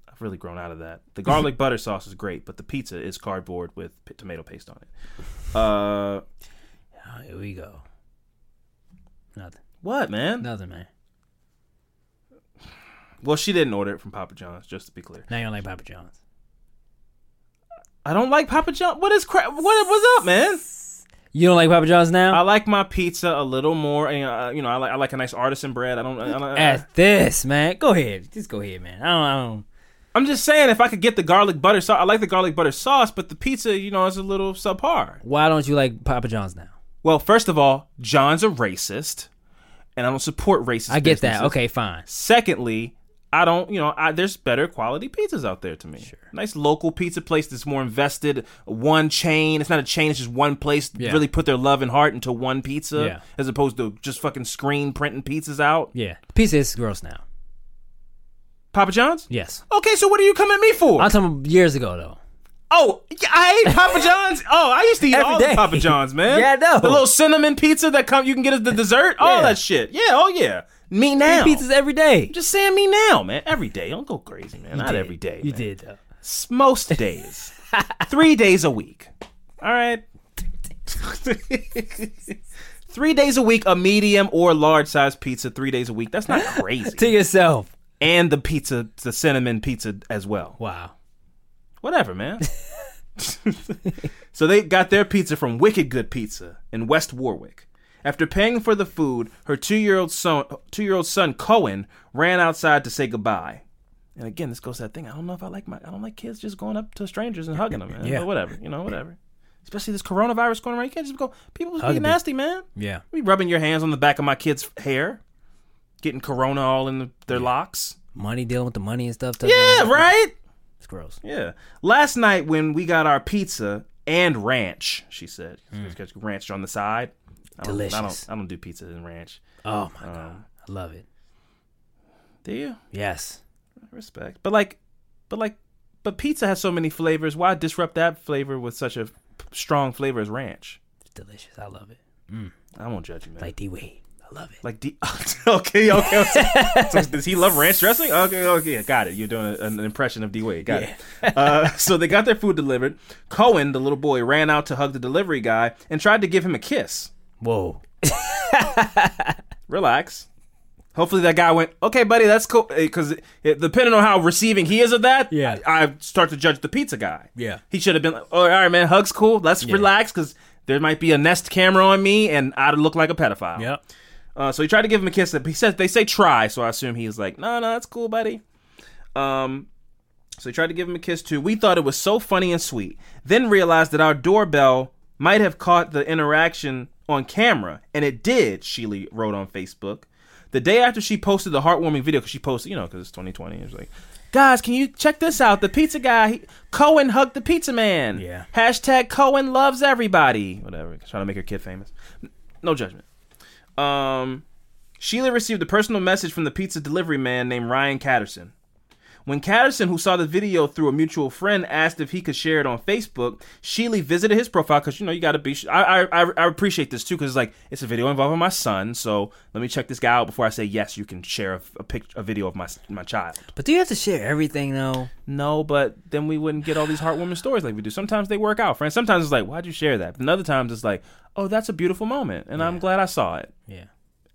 I've really grown out of that. The garlic butter sauce is great, but the pizza is cardboard with p- tomato paste on it. Uh Oh, here we go. Nothing. what, man? Nothing, man. Well, she didn't order it from Papa John's, just to be clear. Now you don't like Papa John's. I don't like Papa John. What is crap? What what's up, man? You don't like Papa John's now? I like my pizza a little more. and, Uh, you know, I like I like a nice artisan bread. I don't. I don't At this, man. Go ahead. Just go ahead, man. I don't. I don't. I'm just saying, if I could get the garlic butter sauce, I like the garlic butter sauce, but the pizza, you know, is a little subpar. Why don't you like Papa John's now? Well, first of all, John's a racist, and I don't support racist. I get that. Okay, fine. Secondly, I don't, you know, I, there's better quality pizzas out there to me. Sure. Nice local pizza place that's more invested. One chain. It's not a chain. It's just one place. Yeah. Really put their love and heart into one pizza, Yeah. as opposed to just fucking screen printing pizzas out. Yeah, pizza is gross now. Papa John's. Yes. Okay, so what are you coming at me for? I'm talking about years ago though. Oh, I ate Papa John's. Oh, I used to eat Every all day. the Papa John's, man. Yeah, I know. The little cinnamon pizza that come you can get as the dessert. All Yeah. that shit. Yeah, oh yeah. Me now. Eat pizzas every day. I'm just saying me now, man. Every day. Don't go crazy, man. Not did. every day. You man. did though. S- Most days. Three days a week. All right. three days a week, a medium or large size pizza. Three days a week. That's not crazy. To yourself. and the pizza, the cinnamon pizza as well. Wow. Whatever, man. so they got their pizza from Wicked Good Pizza in West Warwick. After paying for the food, her two-year-old son, two-year-old son Cohen, ran outside to say goodbye. And again, this goes to that thing. I don't know if I like my, I don't like kids just going up to strangers and hugging them, man. Yeah. But whatever, you know, whatever. Especially this coronavirus going around, you can't just go. People be nasty, man. Yeah. Be rubbing your hands on the back of my kid's hair, getting corona all in the, their locks. Money dealing with the money and stuff. Yeah, right. It's gross. Yeah. Last night when we got our pizza and ranch, she said, Mm. Ranch on the side. I don't, I Delicious. don't. I don't do pizza and ranch. Oh my Um, god, I love it. Do you? Yes. Respect. But like, but like, but pizza has so many flavors. Why disrupt that flavor with such a strong flavor as ranch? It's delicious. I love it. Mm. I won't judge you, man. Like D Wade. I love it. Like D. okay, okay. so does he love ranch dressing? Okay, okay, got it. You're doing a- an impression of D Wade. Got it. Uh, so they got their food delivered. Cohen, the little boy, ran out to hug the delivery guy and tried to give him a kiss. Whoa. Relax. Hopefully that guy went, okay, buddy, that's cool. Because depending on how receiving he is of that, Yeah. I, I start to judge the pizza guy. Yeah. He should have been like, oh, all right, man, hug's cool. Let's Yeah. relax because there might be a Nest camera on me and I'd look like a pedophile. Yep. Uh, so he tried to give him a kiss. He says they say try, so I assume he was like, no, no, that's cool, buddy. Um, so he tried to give him a kiss too. We thought it was so funny and sweet. Then realized that our doorbell might have caught the interaction on camera, and it did. Sheila wrote on Facebook. The day after she posted the heartwarming video, because she posted, you know, because it's 2020, it was like, guys, can you check this out? The pizza guy, he, Cohen hugged the pizza man. Yeah. Hashtag Cohen loves everybody. Whatever. Trying to make her kid famous. No judgment. Um, Sheila received a personal message from the pizza delivery man named Ryan Catterson. When Catterson, who saw the video through a mutual friend, asked if he could share it on Facebook, Sheely visited his profile because you know you got to be. I, I I appreciate this too because it's like it's a video involving my son, so let me check this guy out before I say yes. You can share a, a pic, a video of my my child. But do you have to share everything though? No, but then we wouldn't get all these heartwarming stories like we do. Sometimes they work out, friends. Sometimes it's like, why'd you share that? And other times it's like, oh, that's a beautiful moment, and I'm glad I saw it. Yeah.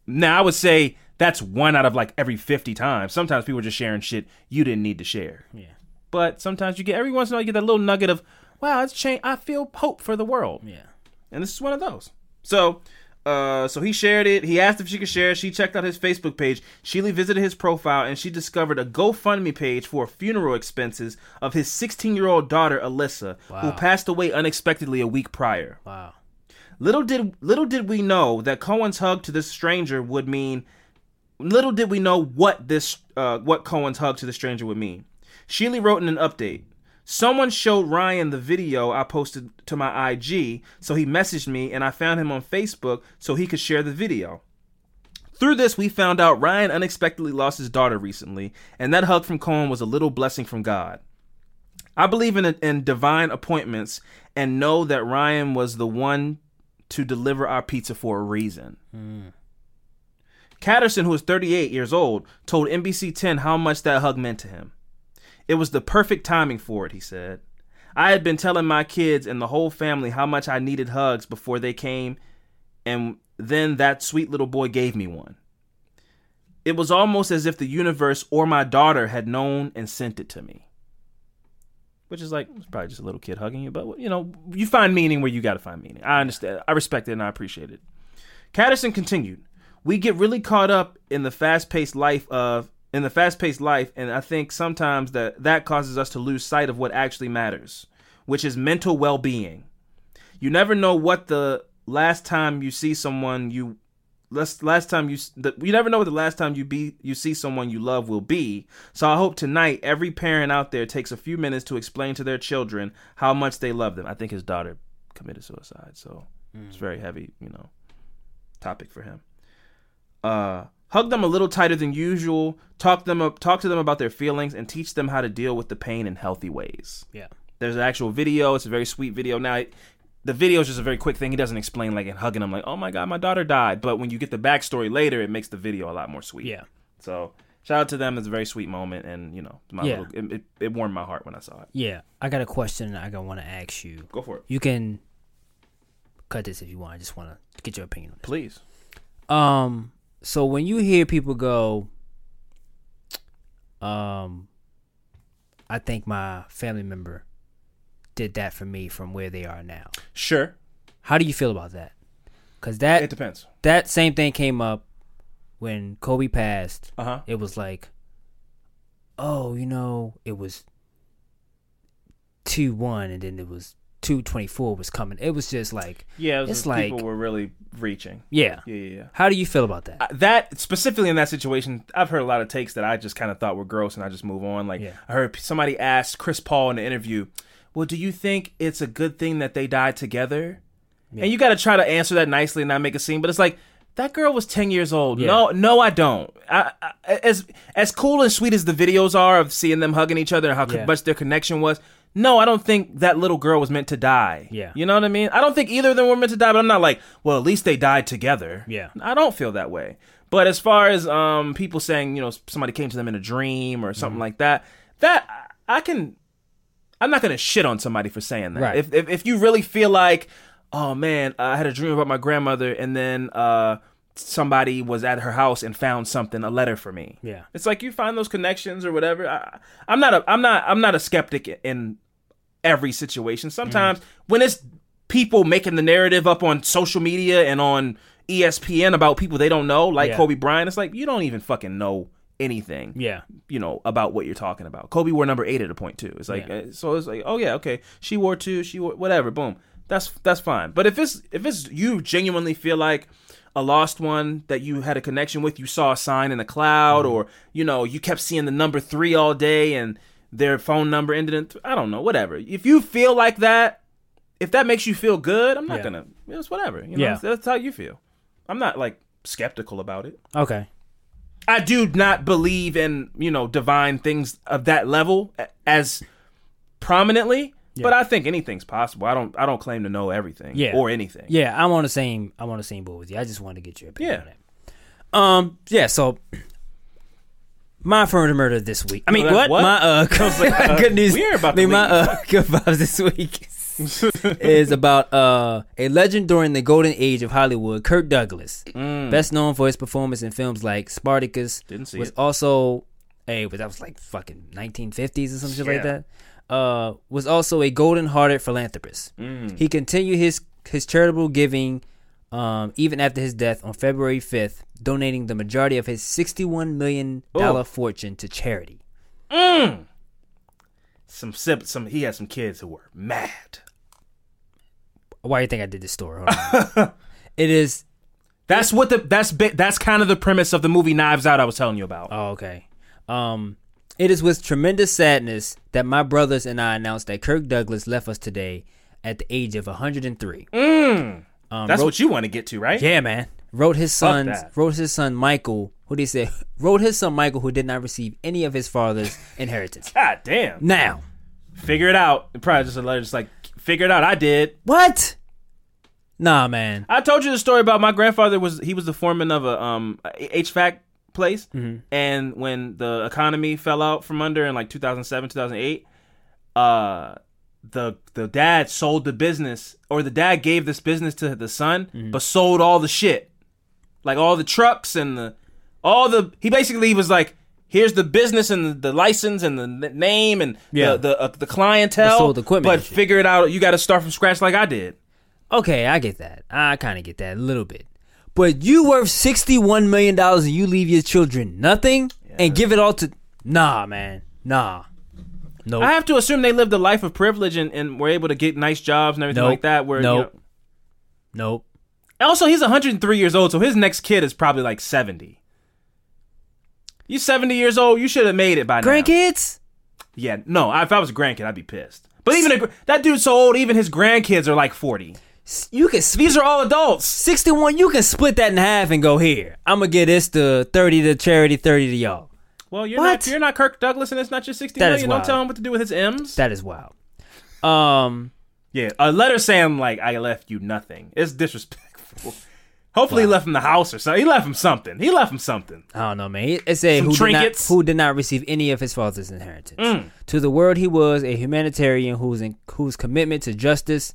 Now I would say that's one out of like every 50 times. Sometimes people are just sharing shit you didn't need to share. Yeah. But sometimes you get every once in a while you get that little nugget of, wow, it's changed. I feel hope for the world. Yeah. And this is one of those. So, uh, so he shared it. He asked if she could share. She checked out his Facebook page. Sheely visited his profile and she discovered a GoFundMe page for funeral expenses of his 16 year old daughter Alyssa, who passed away unexpectedly a week prior. Wow. Little did little did we know that Cohen's hug to this stranger would mean. Little did we know what this uh, what Cohen's hug to the stranger would mean. Sheely wrote in an update. Someone showed Ryan the video I posted to my IG, so he messaged me and I found him on Facebook so he could share the video. Through this, we found out Ryan unexpectedly lost his daughter recently, and that hug from Cohen was a little blessing from God. I believe in, in divine appointments and know that Ryan was the one to deliver our pizza for a reason. Catterson, who is 38 years old, told NBC 10 how much that hug meant to him. It was the perfect timing for it, he said. I had been telling my kids and the whole family how much I needed hugs before they came, and then that sweet little boy gave me one. It was almost as if the universe or my daughter had known and sent it to me. Which is like, it's probably just a little kid hugging you, but you know, you find meaning where you got to find meaning. I understand. I respect it and I appreciate it. Catterson continued, "We get really caught up in the fast-paced life of in the fast-paced life, and I think sometimes that that causes us to lose sight of what actually matters, which is mental well-being. You never know what the last time you see someone you last last time you the, you never know what the last time you be you see someone you love will be. So I hope tonight every parent out there takes a few minutes to explain to their children how much they love them. I think his daughter committed suicide, so hmm. it's very heavy, you know, topic for him. Uh hug them a little tighter than usual, talk them up talk to them about their feelings and teach them how to deal with the pain in healthy ways. Yeah. There's an actual video. It's a very sweet video. Now, it- the video is just a very quick thing. He doesn't explain like and hugging him like, "Oh my god, my daughter died." But when you get the backstory later, it makes the video a lot more sweet. Yeah. So shout out to them. It's a very sweet moment, and you know, my Yeah. little, it, it, it warmed my heart when I saw it. Yeah. I got a question I want to ask you. Go for it. You can cut this if you want. I just want to get your opinion on this. Please. Um. So when you hear people go, um, I think my family member did that for me from where they are now. Sure. How do you feel about that? Cause that It depends. That same thing came up when Kobe passed. Uh huh. It was like, oh, you know, it was two one, and then it was 224 was coming. It was just like Yeah, it was it's like people were really reaching. yeah. Yeah, yeah, yeah. How do you feel about that? That specifically in that situation, I've heard a lot of takes that I just kind of thought were gross, and I just move on. Like Yeah. I heard somebody ask Chris Paul in the interview, "Well, do you think it's a good thing that they died together?" And you got to try to answer that nicely and not make a scene, but it's like that girl was ten years old. Yeah. No, no, I don't. I, I, as as cool and sweet as the videos are of seeing them hugging each other and how Yeah. much their connection was. No, I don't think that little girl was meant to die. Yeah. You know what I mean? I don't think either of them were meant to die, but I'm not like, well, at least they died together. Yeah. I don't feel that way. But as far as um people saying, you know, somebody came to them in a dream or Mm-hmm. something like that, that I can I'm not gonna shit on somebody for saying that. Right. If, if if you really feel like, oh man, I had a dream about my grandmother and then uh somebody was at her house and found something, a letter for me. Yeah. It's like you find those connections or whatever. I, I'm not a I'm not I'm not a skeptic in every situation. Sometimes when it's people making the narrative up on social media and on ESPN about people they don't know, like Yeah. Kobe Bryant, it's like you don't even fucking know anything. Yeah. You know about what you're talking about. Kobe wore number eight at a point too. It's like Yeah. uh, so. It's like oh yeah, okay. She wore two. She wore whatever. Boom. That's that's fine. But if it's if it's you genuinely feel like a lost one that you had a connection with, you saw a sign in the cloud, Mm-hmm. or you know you kept seeing the number three all day and their phone number ended in th- I don't know whatever. If you feel like that, if that makes you feel good, I'm not Yeah. gonna. It's whatever. You know, Yeah. that's how you feel. I'm not like skeptical about it. Okay. I do not believe in you know divine things of that level as prominently, but I think anything's possible. I don't I don't claim to know everything Yeah. or anything. Yeah, I'm on the same. I'm on the same boat with you. I just wanted to get your opinion Yeah. on that. Um. Yeah. So. My affirmative murder this week. I mean, Oh, what? what? My uh, uh, good news. we are about I mean, to my uh, good vibes this week is about uh a legend during the golden age of Hollywood, Kirk Douglas, best known for his performance in films like Spartacus. Mm. Didn't see was it. also a, but that was like fucking 1950s or some shit like Yeah. that. Uh, was also a golden-hearted philanthropist. Mm. He continued his his charitable giving um, even after his death on February 5th, donating the majority of his 61 million dollar Oh. fortune to charity. Some sib- some he had some kids who were mad. Why do you think I did this story? It is. That's what the that's bi- that's kind of the premise of the movie Knives Out I was telling you about. Oh, okay. Um, it is with tremendous sadness that my brothers and I announced that Kirk Douglas left us today at the age of 103. Um, that's wrote- what you want to get to, right? Yeah, man. Wrote his son. Wrote his son Michael. Who did they say? Wrote his son Michael, who did not receive any of his father's inheritance. God damn. Now, Figure it out. Probably just a letter, just like figure it out. I did. what? Nah, man. I told you the story about my grandfather was he was the foreman of a um HVAC place, and when the economy fell out from under in like 2007 2008, uh, the the dad sold the business or the dad gave this business to the son, but sold all the shit, like all the trucks and the all the he basically was like. Here's the business and the, the license and the name and Yeah. the the, uh, the clientele, sold equipment but figure it out. You got to start from scratch like I did. Okay, I get that. I kind of get that a little bit. But you worth sixty-one million dollars and you leave your children nothing and give it all to? Nah, man. Nah. I have to assume they lived a life of privilege and, and were able to get nice jobs and everything Nope. like that. Where you Nope. know- nope. also he's 103 years old, so his next kid is probably like 70. You 70 years old, you should have made it by now. Grandkids? Yeah, no. If I was a grandkid, I'd be pissed. But even a, that dude's so old, even his grandkids are like 40. You can split These are all adults. sixty-one. You can split that in half and go here. I'm gonna get this to thirty to charity, thirty to y'all. Well, you're What? not you're not Kirk Douglas, and it's not your 60 That is million. Don't tell him what to do with his M's. That is wild. Um. yeah, a letter saying like I left you nothing. It's disrespectful. Hopefully, he left him the house or something. He left him something. He left him something. I don't know, man. It's a Some who did, not, trinkets. who did not receive any of his father's inheritance. Mm. To the world, he was a humanitarian whose in, whose commitment to justice,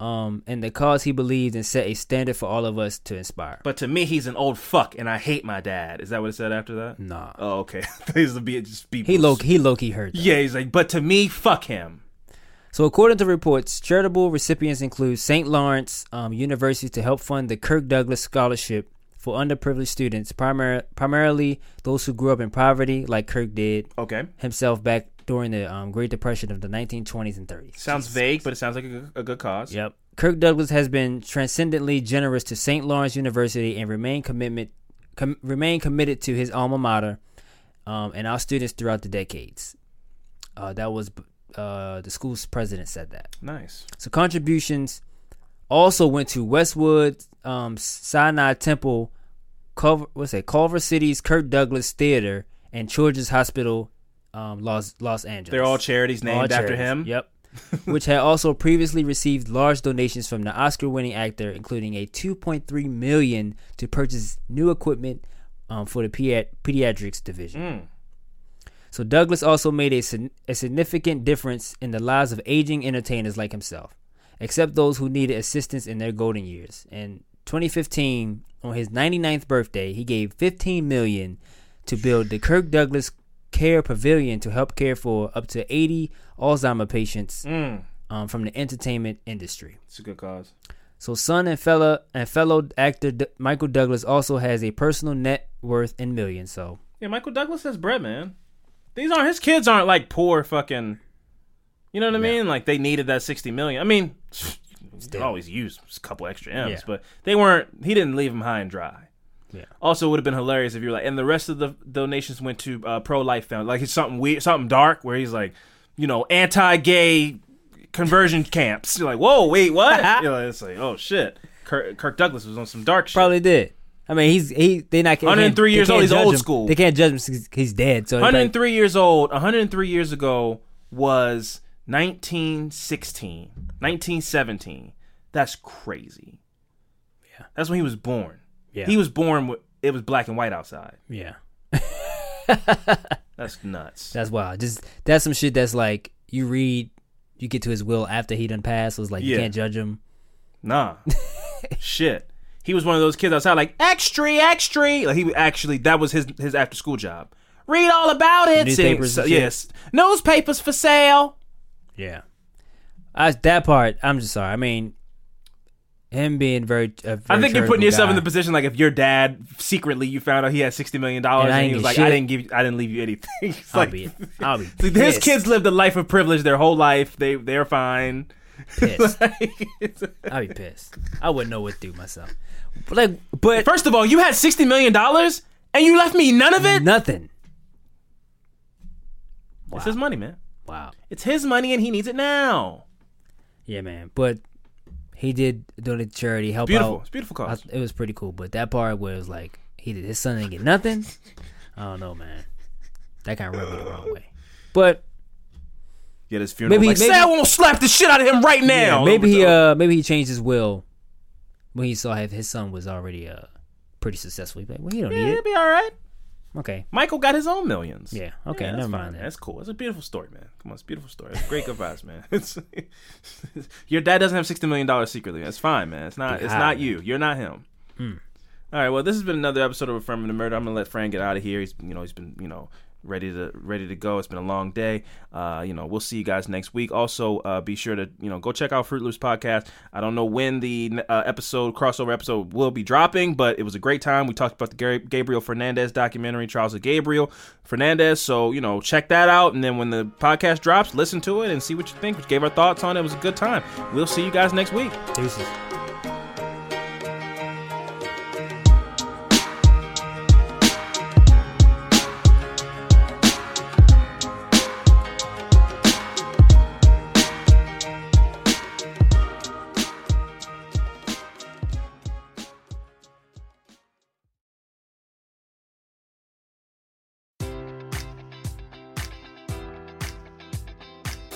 um, and the cause he believed in set a standard for all of us to inspire. But to me, he's an old fuck, and I hate my dad. Is that what it said after that? Nah, Oh, okay. he's the be just be he low he low key hurt. Yeah, he's like, but to me, fuck him. So, according to reports, charitable recipients include St. Lawrence um, University to help fund the Kirk Douglas Scholarship for underprivileged students, primar- primarily those who grew up in poverty, like Kirk did Okay. himself back during the um, Great Depression of the 1920s and 30s. Sounds vague, but it sounds like a, good- a good cause. Yep. Kirk Douglas has been transcendently generous to St. Lawrence University and remain commitment com- remain committed to his alma mater um, and our students throughout the decades. Uh, that was uh, the school's president said that. Nice. So contributions also went to Westwood um, Sinai Temple, Culver, what's that? Culver City's Kirk Douglas Theater and Children's Hospital, um, Los Los Angeles. They're all charities All named after charities. him. Yep. Which had also previously received large donations from the Oscar-winning actor, including a 2.3 million to purchase new equipment um, for the pedi- pediatrics division. Mm. So Douglas also made a, a significant difference in the lives of aging entertainers like himself, except those who needed assistance in their golden years. In 2015, on his 99th birthday, he gave 15 million to build the Kirk Douglas Care Pavilion to help care for up to 80 Alzheimer patients Mm. um, from the entertainment industry. It's a good cause. So, son and fellow and fellow actor D- Michael Douglas also has a personal net worth in millions. So, Yeah, Michael Douglas has bread, man. These aren't his kids aren't like poor fucking. You know what I mean? Like they needed that sixty million. I mean, they always use a couple extra M's, Yeah. but they weren't. He didn't leave them high and dry. Yeah. Also, it would have been hilarious if you're like, and the rest of the donations went to uh, pro life found. Like it's something weird, something dark, where he's like, you know, anti-gay conversion camps. You're like, whoa, wait, what? you know, it's like, oh shit. Kirk, Kirk Douglas was on some dark shit. probably did. I mean, he's he. They not. they can't- 103 they years old, he's old him. school. They can't judge him since he's dead. So, it's like- 103 years old. 103 years ago was 1916, 1917. That's crazy. Yeah. That's when he was born. Yeah. He was born. With, it was black and white outside. yeah. That's nuts. That's wild. Just that's some shit that's like you read, you get to his will after he done passed. So it's like you can't judge him. Nah. Shit. He was one of those kids outside, like extra, extra. Like he actually, that was his his after school job. Read all about it. Newspapers So- uh, yes, newspapers for sale. Yeah. I, that part, I'm just sorry. I mean, him being very. I very think you're putting yourself in the position like if your dad secretly you found out he had sixty million dollars And I and, he was like, shit. I didn't give, you, I didn't leave you anything. I'll like, be, I'll be his kids lived a life of privilege their whole life. They they're fine. Pissed. Like, I'd be pissed. I wouldn't know what to do myself. But like, but First of all, you had sixty million dollars and you left me none of it. nothing. It's his money, man. Wow. It's his money and he needs it now. Yeah, man. But he did donate to charity, help Beautiful. out. It's beautiful I- cause. it was pretty cool. But that part where it was like he did his son didn't get nothing. I don't know, man. That kind of rubbed me the wrong way. But Get his funeral. Maybe- like, maybe- say I won't slap the shit out of him right now. yeah, maybe he uh maybe he changed his will when he saw his son was already uh pretty successful. Be like, well, he don't yeah, need it. be all right. Okay. Michael got his own millions. Yeah. Okay. that's never fine, mind that. That's cool. It's a beautiful story, man. Come on, it's a beautiful story. It's great vibes, man. It's, your dad doesn't have sixty million dollars secretly. That's fine, man. It's not. Big It's high, not man. you. You're not him. Hmm. All right. Well, this has been another episode of Affirmative Murder. I'm gonna let Fran get out of here. He's, you know, he's been, you know, ready to ready to go. It's been a long day. Uh, you know, we'll see you guys next week. Also, uh, be sure to you know go check out Fruit Loops podcast. I don't know when the uh, episode crossover episode will be dropping, but it was a great time. We talked about the Gabriel Fernandez documentary, Trials of Gabriel Fernandez. So you know, check that out, and then when the podcast drops, listen to it and see what you think. We gave our thoughts on it. It was a good time. We'll see you guys next week. Deuces.